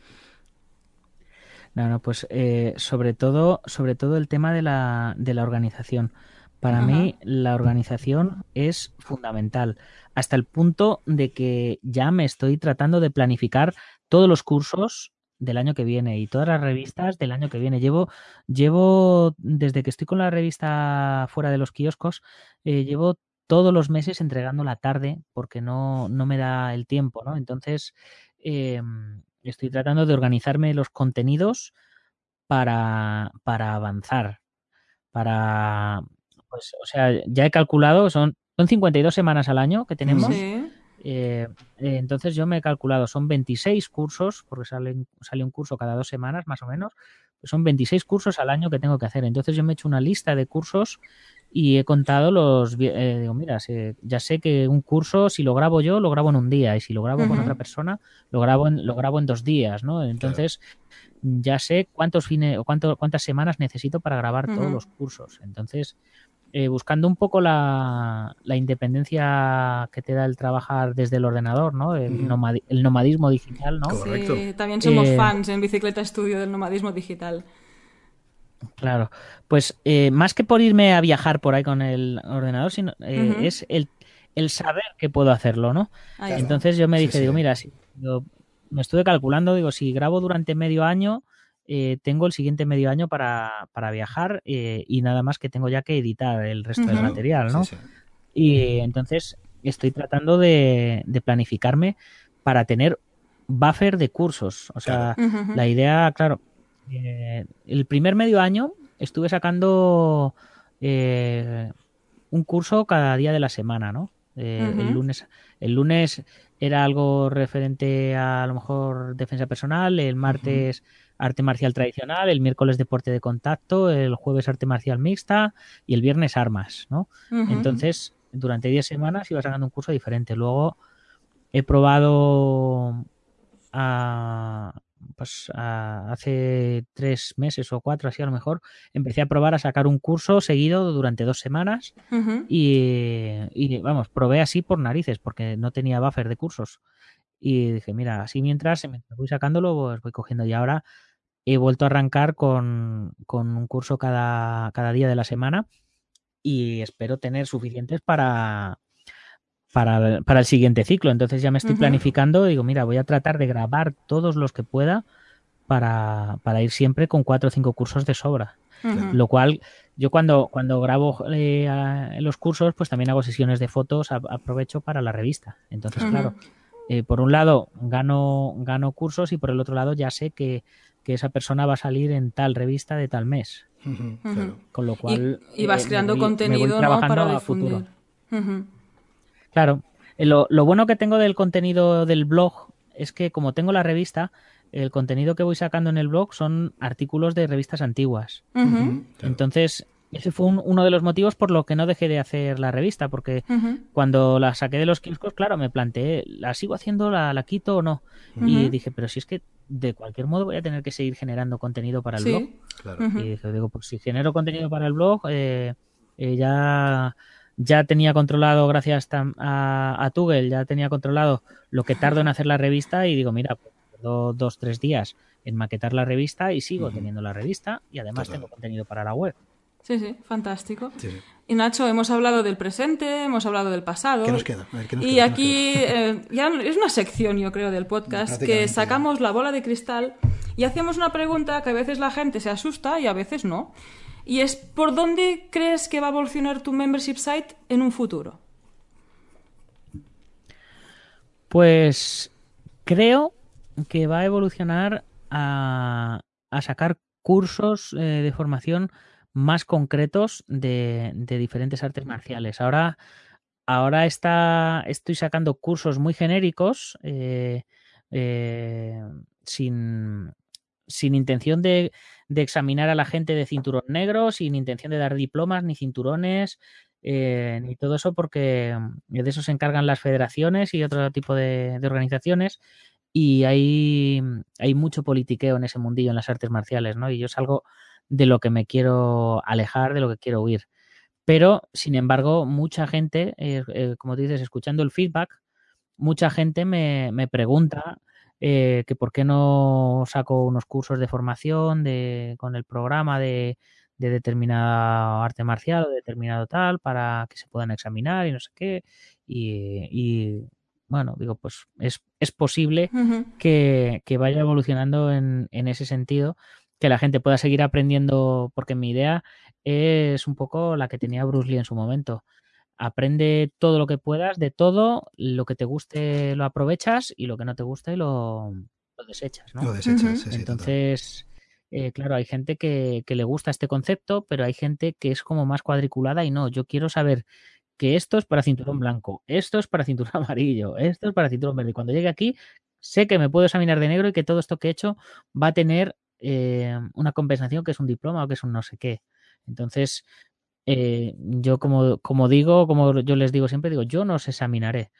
No, no, pues eh, sobre todo, sobre todo el tema de la, de la organización. Para mí la organización es fundamental, hasta el punto de que ya me estoy tratando de planificar todos los cursos del año que viene y todas las revistas del año que viene. Llevo, llevo desde que estoy con la revista fuera de los kioscos, eh, llevo todos los meses entregando la tarde porque no, no me da el tiempo, ¿no? Entonces, em, estoy tratando de organizarme los contenidos para, para avanzar, para, pues, o sea, ya he calculado, son, son 52 semanas al año que tenemos. Eh, entonces yo me he calculado, son 26 cursos, porque sale, sale un curso cada dos semanas más o menos, son 26 cursos al año que tengo que hacer. Entonces yo me he hecho una lista de cursos y he contado los... Eh, digo, mira, ya sé que un curso, si lo grabo yo, lo grabo en un día y si lo grabo con otra persona, lo grabo en, lo grabo en dos días, ¿no? Entonces ya sé cuántos fines o cuánto, cuántas semanas necesito para grabar todos los cursos. Entonces, eh, buscando un poco la, la, independencia que te da el trabajar desde el ordenador, ¿no? El, nomadismo digital, ¿no? Sí, también somos eh, fans en Bicicleta Estudio del nomadismo digital. Claro, pues eh, más que por irme a viajar por ahí con el ordenador, sino, eh, es el, saber que puedo hacerlo, ¿no? Entonces yo me dije, digo, mira, si me estuve calculando, digo, si grabo durante medio año, eh, tengo el siguiente medio año para, para viajar y nada más que tengo ya que editar el resto del material, ¿no? Y entonces estoy tratando de, planificarme para tener buffer de cursos. O sea, la idea, claro, eh, el primer medio año estuve sacando eh, un curso cada día de la semana, ¿no? Eh, el lunes, el lunes era algo referente a, a lo mejor defensa personal, el martes arte marcial tradicional, el miércoles deporte de contacto, el jueves arte marcial mixta y el viernes armas, ¿no? Entonces, durante 10 semanas iba sacando un curso diferente. Luego he probado a, pues hace tres meses o cuatro, así a lo mejor, empecé a probar a sacar un curso seguido durante dos semanas y, vamos, probé así por narices porque no tenía buffer de cursos. Y dije, mira, así mientras voy sacándolo, pues voy cogiendo. Y ahora he vuelto a arrancar con, un curso cada, cada día de la semana y espero tener suficientes para, para, para el siguiente ciclo. Entonces ya me estoy planificando, digo, mira, voy a tratar de grabar todos los que pueda para, para ir siempre con cuatro o cinco cursos de sobra. Lo cual, yo cuando, cuando grabo eh, los cursos, pues también hago sesiones de fotos, aprovecho para la revista. Entonces, claro, eh, por un lado gano, gano cursos y por el otro lado ya sé que, que esa persona va a salir en tal revista de tal mes. Con lo cual... Y, vas eh, creando contenido ¿no? para difundir. futuro. Claro, eh, lo, bueno que tengo del contenido del blog es que como tengo la revista, el contenido que voy sacando en el blog son artículos de revistas antiguas. Entonces, ese fue uno de los motivos por lo que no dejé de hacer la revista, porque cuando la saqué de los kioscos, claro, me planteé, ¿la sigo haciendo, la, la quito o no? Y dije, pero si es que de cualquier modo voy a tener que seguir generando contenido para el blog. Y dije, digo, pues si genero contenido para el blog, eh, eh, ya ya tenía controlado, gracias a, a, Tugel, ya tenía controlado lo que tardo en hacer la revista y digo, mira, pues, dos, tres días en maquetar la revista y sigo teniendo la revista y además tengo contenido para la web. Sí, sí, fantástico. Y Nacho, hemos hablado del presente, hemos hablado del pasado. ¿Qué nos queda? y aquí eh, ya es una sección, yo creo, del podcast que sacamos la bola de cristal y hacemos una pregunta que a veces la gente se asusta y a veces no. Y es por dónde crees que va a evolucionar tu membership site en un futuro. Pues creo que va a evolucionar a, sacar cursos eh, de formación más concretos de, diferentes artes marciales. Ahora, ahora está, estoy sacando cursos muy genéricos eh, eh, sin, sin intención de, examinar a la gente de cinturón negro, sin intención de dar diplomas ni cinturones, eh, ni todo eso, porque de eso se encargan las federaciones y otro tipo de, organizaciones. Y hay, hay mucho politiqueo en ese mundillo, en las artes marciales, ¿no? Y yo es algo de lo que me quiero alejar, de lo que quiero huir. Pero, sin embargo, mucha gente, eh, eh, como dices, escuchando el feedback, mucha gente me, me pregunta eh, que por qué no saco unos cursos de formación de, con el programa de, de determinada arte marcial o determinado tal para que se puedan examinar y no sé qué. Y, bueno, digo, pues es, es posible que, que, vaya evolucionando en, en, ese sentido, que la gente pueda seguir aprendiendo, porque mi idea es un poco la que tenía Bruce Lee en su momento. Aprende todo lo que puedas de todo, lo que te guste lo aprovechas y lo que no te guste lo, desechas, ¿no? Lo desechas, sí, Entonces, eh, claro, hay gente que, le gusta este concepto, pero hay gente que es como más cuadriculada y no, yo quiero saber que esto es para cinturón blanco, esto es para cinturón amarillo, esto es para cinturón verde. Y cuando llegue aquí, sé que me puedo examinar de negro y que todo esto que he hecho va a tener eh, una compensación que es un diploma o que es un no sé qué. Entonces, eh, yo como, digo, como yo les digo siempre, digo, yo no os examinaré,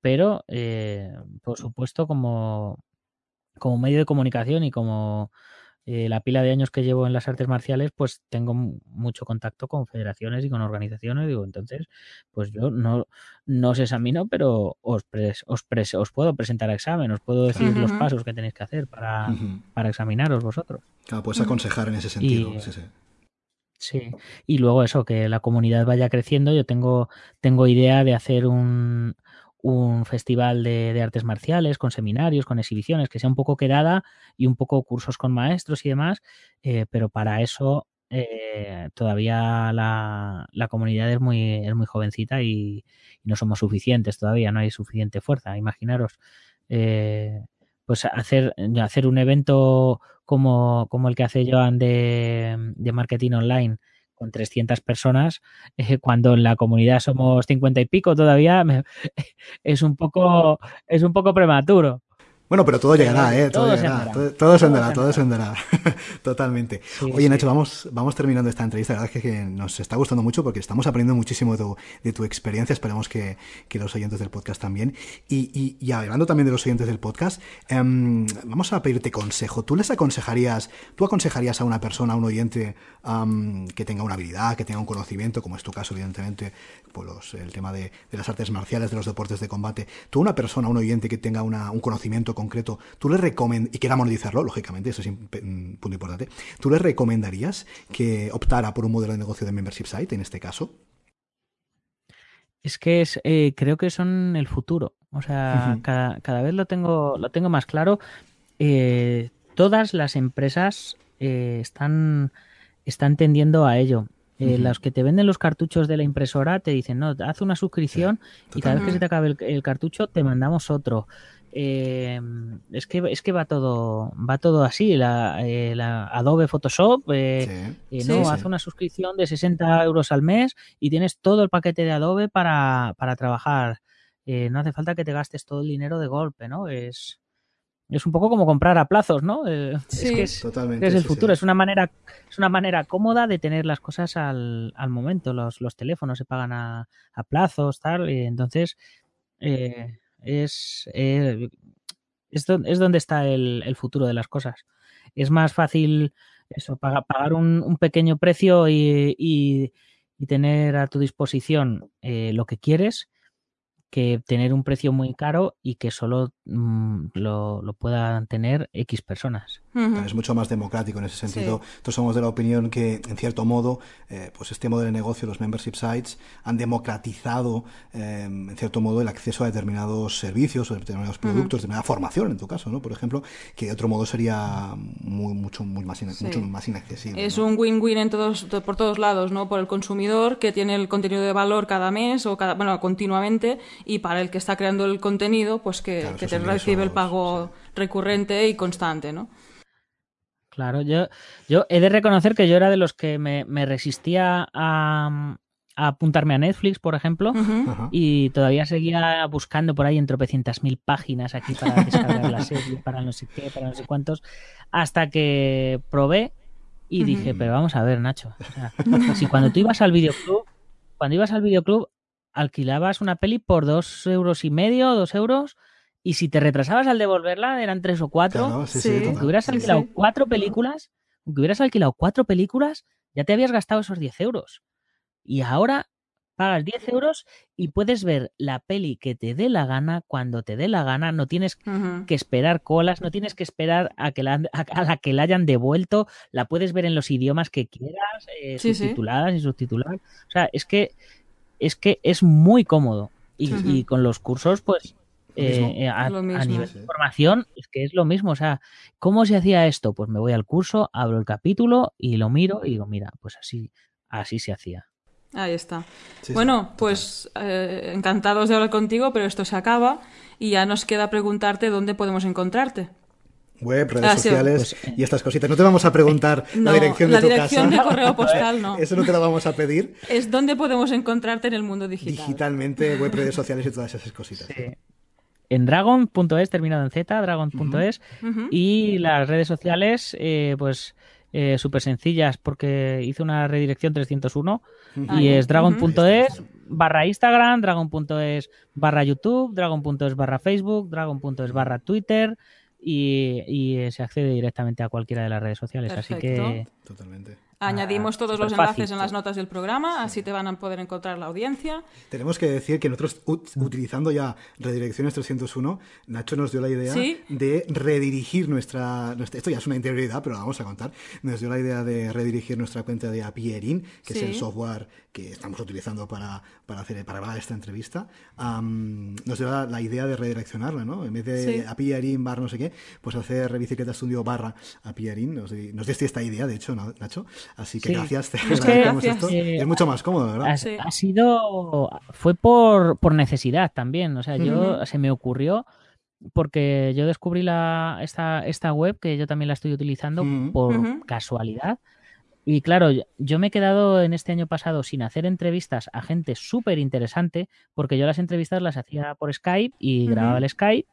pero eh, por supuesto como, como medio de comunicación y como eh, la pila de años que llevo en las artes marciales, pues tengo mucho contacto con federaciones y con organizaciones. Digo, entonces, pues yo no, no os examino, pero os, os, os puedo presentar a examen, os puedo decir los pasos que tenéis que hacer para, para examinaros vosotros. Claro, puedes aconsejar en ese sentido. sí, sí. Sí, y luego eso, que la comunidad vaya creciendo. Yo tengo, tengo idea de hacer un, un festival de, artes marciales, con seminarios, con exhibiciones, que sea un poco quedada y un poco cursos con maestros y demás, eh, pero para eso eh, todavía la, comunidad es muy, es muy jovencita y, no somos suficientes todavía, no hay suficiente fuerza. Imaginaros, eh, pues hacer, hacer un evento como, como el que hace Joan de, de marketing online con 300 personas, eh, cuando en la comunidad somos 50 y pico todavía, es, un poco, es un poco prematuro. Bueno, pero todo llegará, ¿eh? Todo, llegará. Todo, se andará, todo se andará. Totalmente. Oye, Nacho, vamos, vamos terminando esta entrevista. La verdad es que, nos está gustando mucho porque estamos aprendiendo muchísimo de tu, experiencia. Esperemos que, los oyentes del podcast también. Y, y, hablando también de los oyentes del podcast, em, vamos a pedirte consejo. ¿Tú les aconsejarías, tú aconsejarías a una persona, a un oyente que tenga una habilidad, que tenga un conocimiento, como es tu caso, evidentemente, pues el tema de, las artes marciales, de los deportes de combate? ¿Tú, una persona, un oyente que tenga una, un conocimiento concreto, tú le recomendarías, y quiera monetizarlo, lógicamente, eso es un punto importante, ¿tú le recomendarías que optara por un modelo de negocio de membership site en este caso? Es que es, eh, creo que son el futuro. O sea, cada, vez lo tengo, lo tengo más claro. Eh, todas las empresas eh, están, están tendiendo a ello. Los que te venden los cartuchos de la impresora te dicen, no, haz una suscripción y cada vez que se te acabe el, cartucho te mandamos otro. Eh, es que es que va todo va todo así. La, eh, Adobe Photoshop eh, no hace una suscripción de 60 euros al mes y tienes todo el paquete de Adobe para, para trabajar. No hace falta que te gastes todo el dinero de golpe no es es un poco como comprar a plazos no es que es, es el futuro. es una manera es una manera cómoda de tener las cosas al, al momento. Los, los teléfonos se pagan a, a plazos tal y entonces es, eh, es, donde está el, futuro de las cosas. Es más fácil eso, pagar, un, pequeño precio y, y, tener a tu disposición eh, lo que quieres que tener un precio muy caro y que solo mm, lo, puedan tener X personas. Es mucho más democrático en ese sentido. Todos somos de la opinión que, en cierto modo, eh, pues este modelo de negocio, los membership sites, han democratizado, em, en cierto modo, el acceso a determinados servicios o determinados productos, de determinada formación, en tu caso, ¿no? Por ejemplo, que de otro modo sería muy, mucho, muy más, mucho más inaccesible. Es un win-win en todos, por todos lados, ¿no? Por el consumidor, que tiene el contenido de valor cada mes o cada, bueno, continuamente, y para el que está creando el contenido, pues que, te recibe el pago recurrente y constante, ¿no? Claro, yo, yo he de reconocer que yo era de los que me, resistía a, apuntarme a Netflix, por ejemplo, y todavía seguía buscando por ahí en tropecientas mil páginas aquí para descargar la serie, para no sé qué, para no sé cuántos, hasta que probé y dije, pero vamos a ver, Nacho, si cuando tú ibas al videoclub, cuando ibas al videoclub, alquilabas una peli por dos euros y medio, dos euros, y si te retrasabas al devolverla eran tres o cuatro. sí, aunque hubieras alquilado cuatro películas, aunque hubieras alquilado cuatro películas, ya te habías gastado esos 10 euros. Y ahora pagas 10 euros y puedes ver la peli que te dé la gana cuando te dé la gana. No tienes que esperar colas, no tienes que esperar a que la, a, la que la hayan devuelto. La puedes ver en los idiomas que quieras, eh, subtituladas y subtituladas. O sea, es que es que es muy cómodo. Y, con los cursos, pues eh, eh, a, nivel de formación es que es lo mismo. O sea, ¿cómo se hacía esto? Pues me voy al curso, abro el capítulo y lo miro y digo, mira, pues así, así se hacía. Ahí está. bueno, pues eh, encantados de hablar contigo, pero esto se acaba y ya nos queda preguntarte dónde podemos encontrarte. web, redes ah, sociales pues, y estas cositas. No te vamos a preguntar la dirección de tu casa. La dirección de correo postal, no. Eso no te la vamos a pedir. Es donde podemos encontrarte en el mundo digital. Digitalmente, web, redes sociales y todas esas cositas. Sí. En dragon.es, terminado en Z, dragon.es. Y las redes sociales, eh, pues eh, súper sencillas, porque hice una redirección 301 y es dragon.es barra Instagram, dragon.es barra YouTube, dragon.es barra Facebook, dragon.es barra Twitter y, se accede directamente a cualquiera de las redes sociales. Así que. Totalmente. Añadimos todos los enlaces en las notas del programa, así te van a poder encontrar la audiencia. Tenemos que decir que nosotros, utilizando ya Redirecciones 301, Nacho nos dio la idea de redirigir nuestra, Esto ya es una interioridad, pero la vamos a contar. Nos dio la idea de redirigir nuestra cuenta de Apierin, que es el software que estamos utilizando para, para, hacer, para grabar esta entrevista. nos dio la, idea de redireccionarla, ¿no? En vez de sí. barra no sé qué, pues hacer Revicicleta Studio barra Apierin. Nos, nos diste esta idea, de hecho, Nacho. Así que gracias, es mucho más cómodo, ¿verdad? Ha, sido, fue por, por, necesidad también, o sea, yo se me ocurrió porque yo descubrí la, esta, esta web que yo también la estoy utilizando por casualidad. Y claro, yo me he quedado en este año pasado sin hacer entrevistas a gente súper interesante, porque yo las entrevistas las hacía por Skype y grababa el Skype.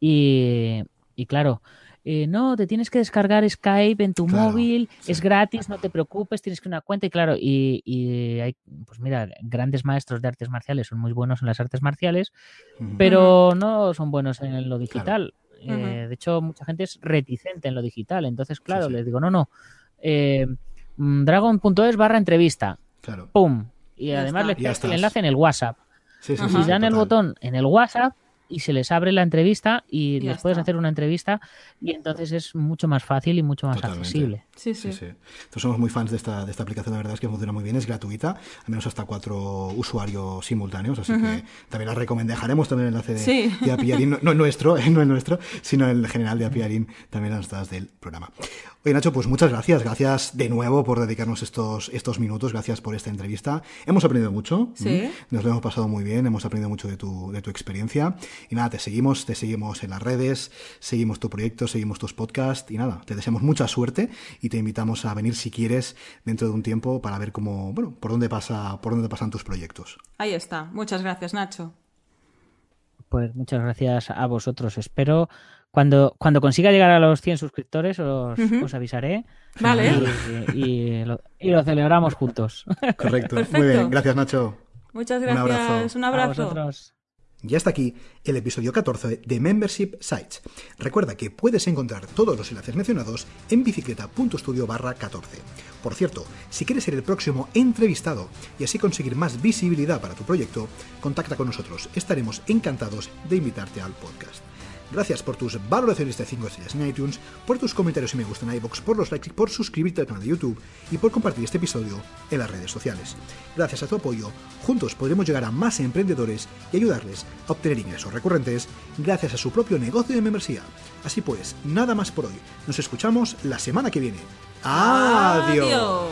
Y, y claro, eh, no, te tienes que descargar Skype en tu móvil, es gratis, no te preocupes, tienes que una cuenta y claro, y, hay, pues mira, grandes maestros de artes marciales son muy buenos en las artes marciales, pero no son buenos en lo digital. Eh, de hecho, mucha gente es reticente en lo digital, entonces, claro, les digo, no, no, eh, mm, dragon.es barra entrevista, claro. ¡pum! Y además les le el enlace en el WhatsApp. si dan el botón en el WhatsApp, y se les abre la entrevista y, les puedes hacer una entrevista y entonces es mucho más fácil y mucho más accesible. Sí, sí. sí, Nosotros somos muy fans de esta, de esta aplicación, la verdad es que funciona muy bien, es gratuita, al menos hasta cuatro usuarios simultáneos, así que también la recomiendo. Dejaremos también el enlace de, de Apiarín, no, nuestro, eh, no el nuestro, sino el general de Apiarín, también las notas del programa. Oye, Nacho, pues muchas gracias. Gracias de nuevo por dedicarnos estos, estos minutos. Gracias por esta entrevista. Hemos aprendido mucho. Sí. Nos lo hemos pasado muy bien. Hemos aprendido mucho de tu, de tu experiencia. Y nada, te seguimos, te seguimos en las redes, seguimos tu proyecto, seguimos tus podcasts. Y nada, te deseamos mucha suerte y te invitamos a venir si quieres dentro de un tiempo para ver cómo, bueno, por dónde pasa, por dónde pasan tus proyectos. Ahí está. Muchas gracias, Nacho. Pues muchas gracias a vosotros. Espero cuando, cuando consiga llegar a los 100 suscriptores os, os avisaré. Vale. Y, lo, celebramos juntos. Correcto. Muy bien. Gracias, Nacho. Muchas gracias. Un abrazo. Un abrazo. Y hasta aquí el episodio 14 de Membership Sites. Recuerda que puedes encontrar todos los enlaces mencionados en bicicleta.studio barra 14. Por cierto, si quieres ser el próximo entrevistado y así conseguir más visibilidad para tu proyecto, contacta con nosotros. Estaremos encantados de invitarte al podcast. Gracias por tus valoraciones de 5 estrellas en iTunes, por tus comentarios y me gusta en iBox, por los likes, por suscribirte al canal de YouTube y por compartir este episodio en las redes sociales. Gracias a tu apoyo, juntos podremos llegar a más emprendedores y ayudarles a obtener ingresos recurrentes gracias a su propio negocio de membresía. Así pues, nada más por hoy. Nos escuchamos la semana que viene. Adiós.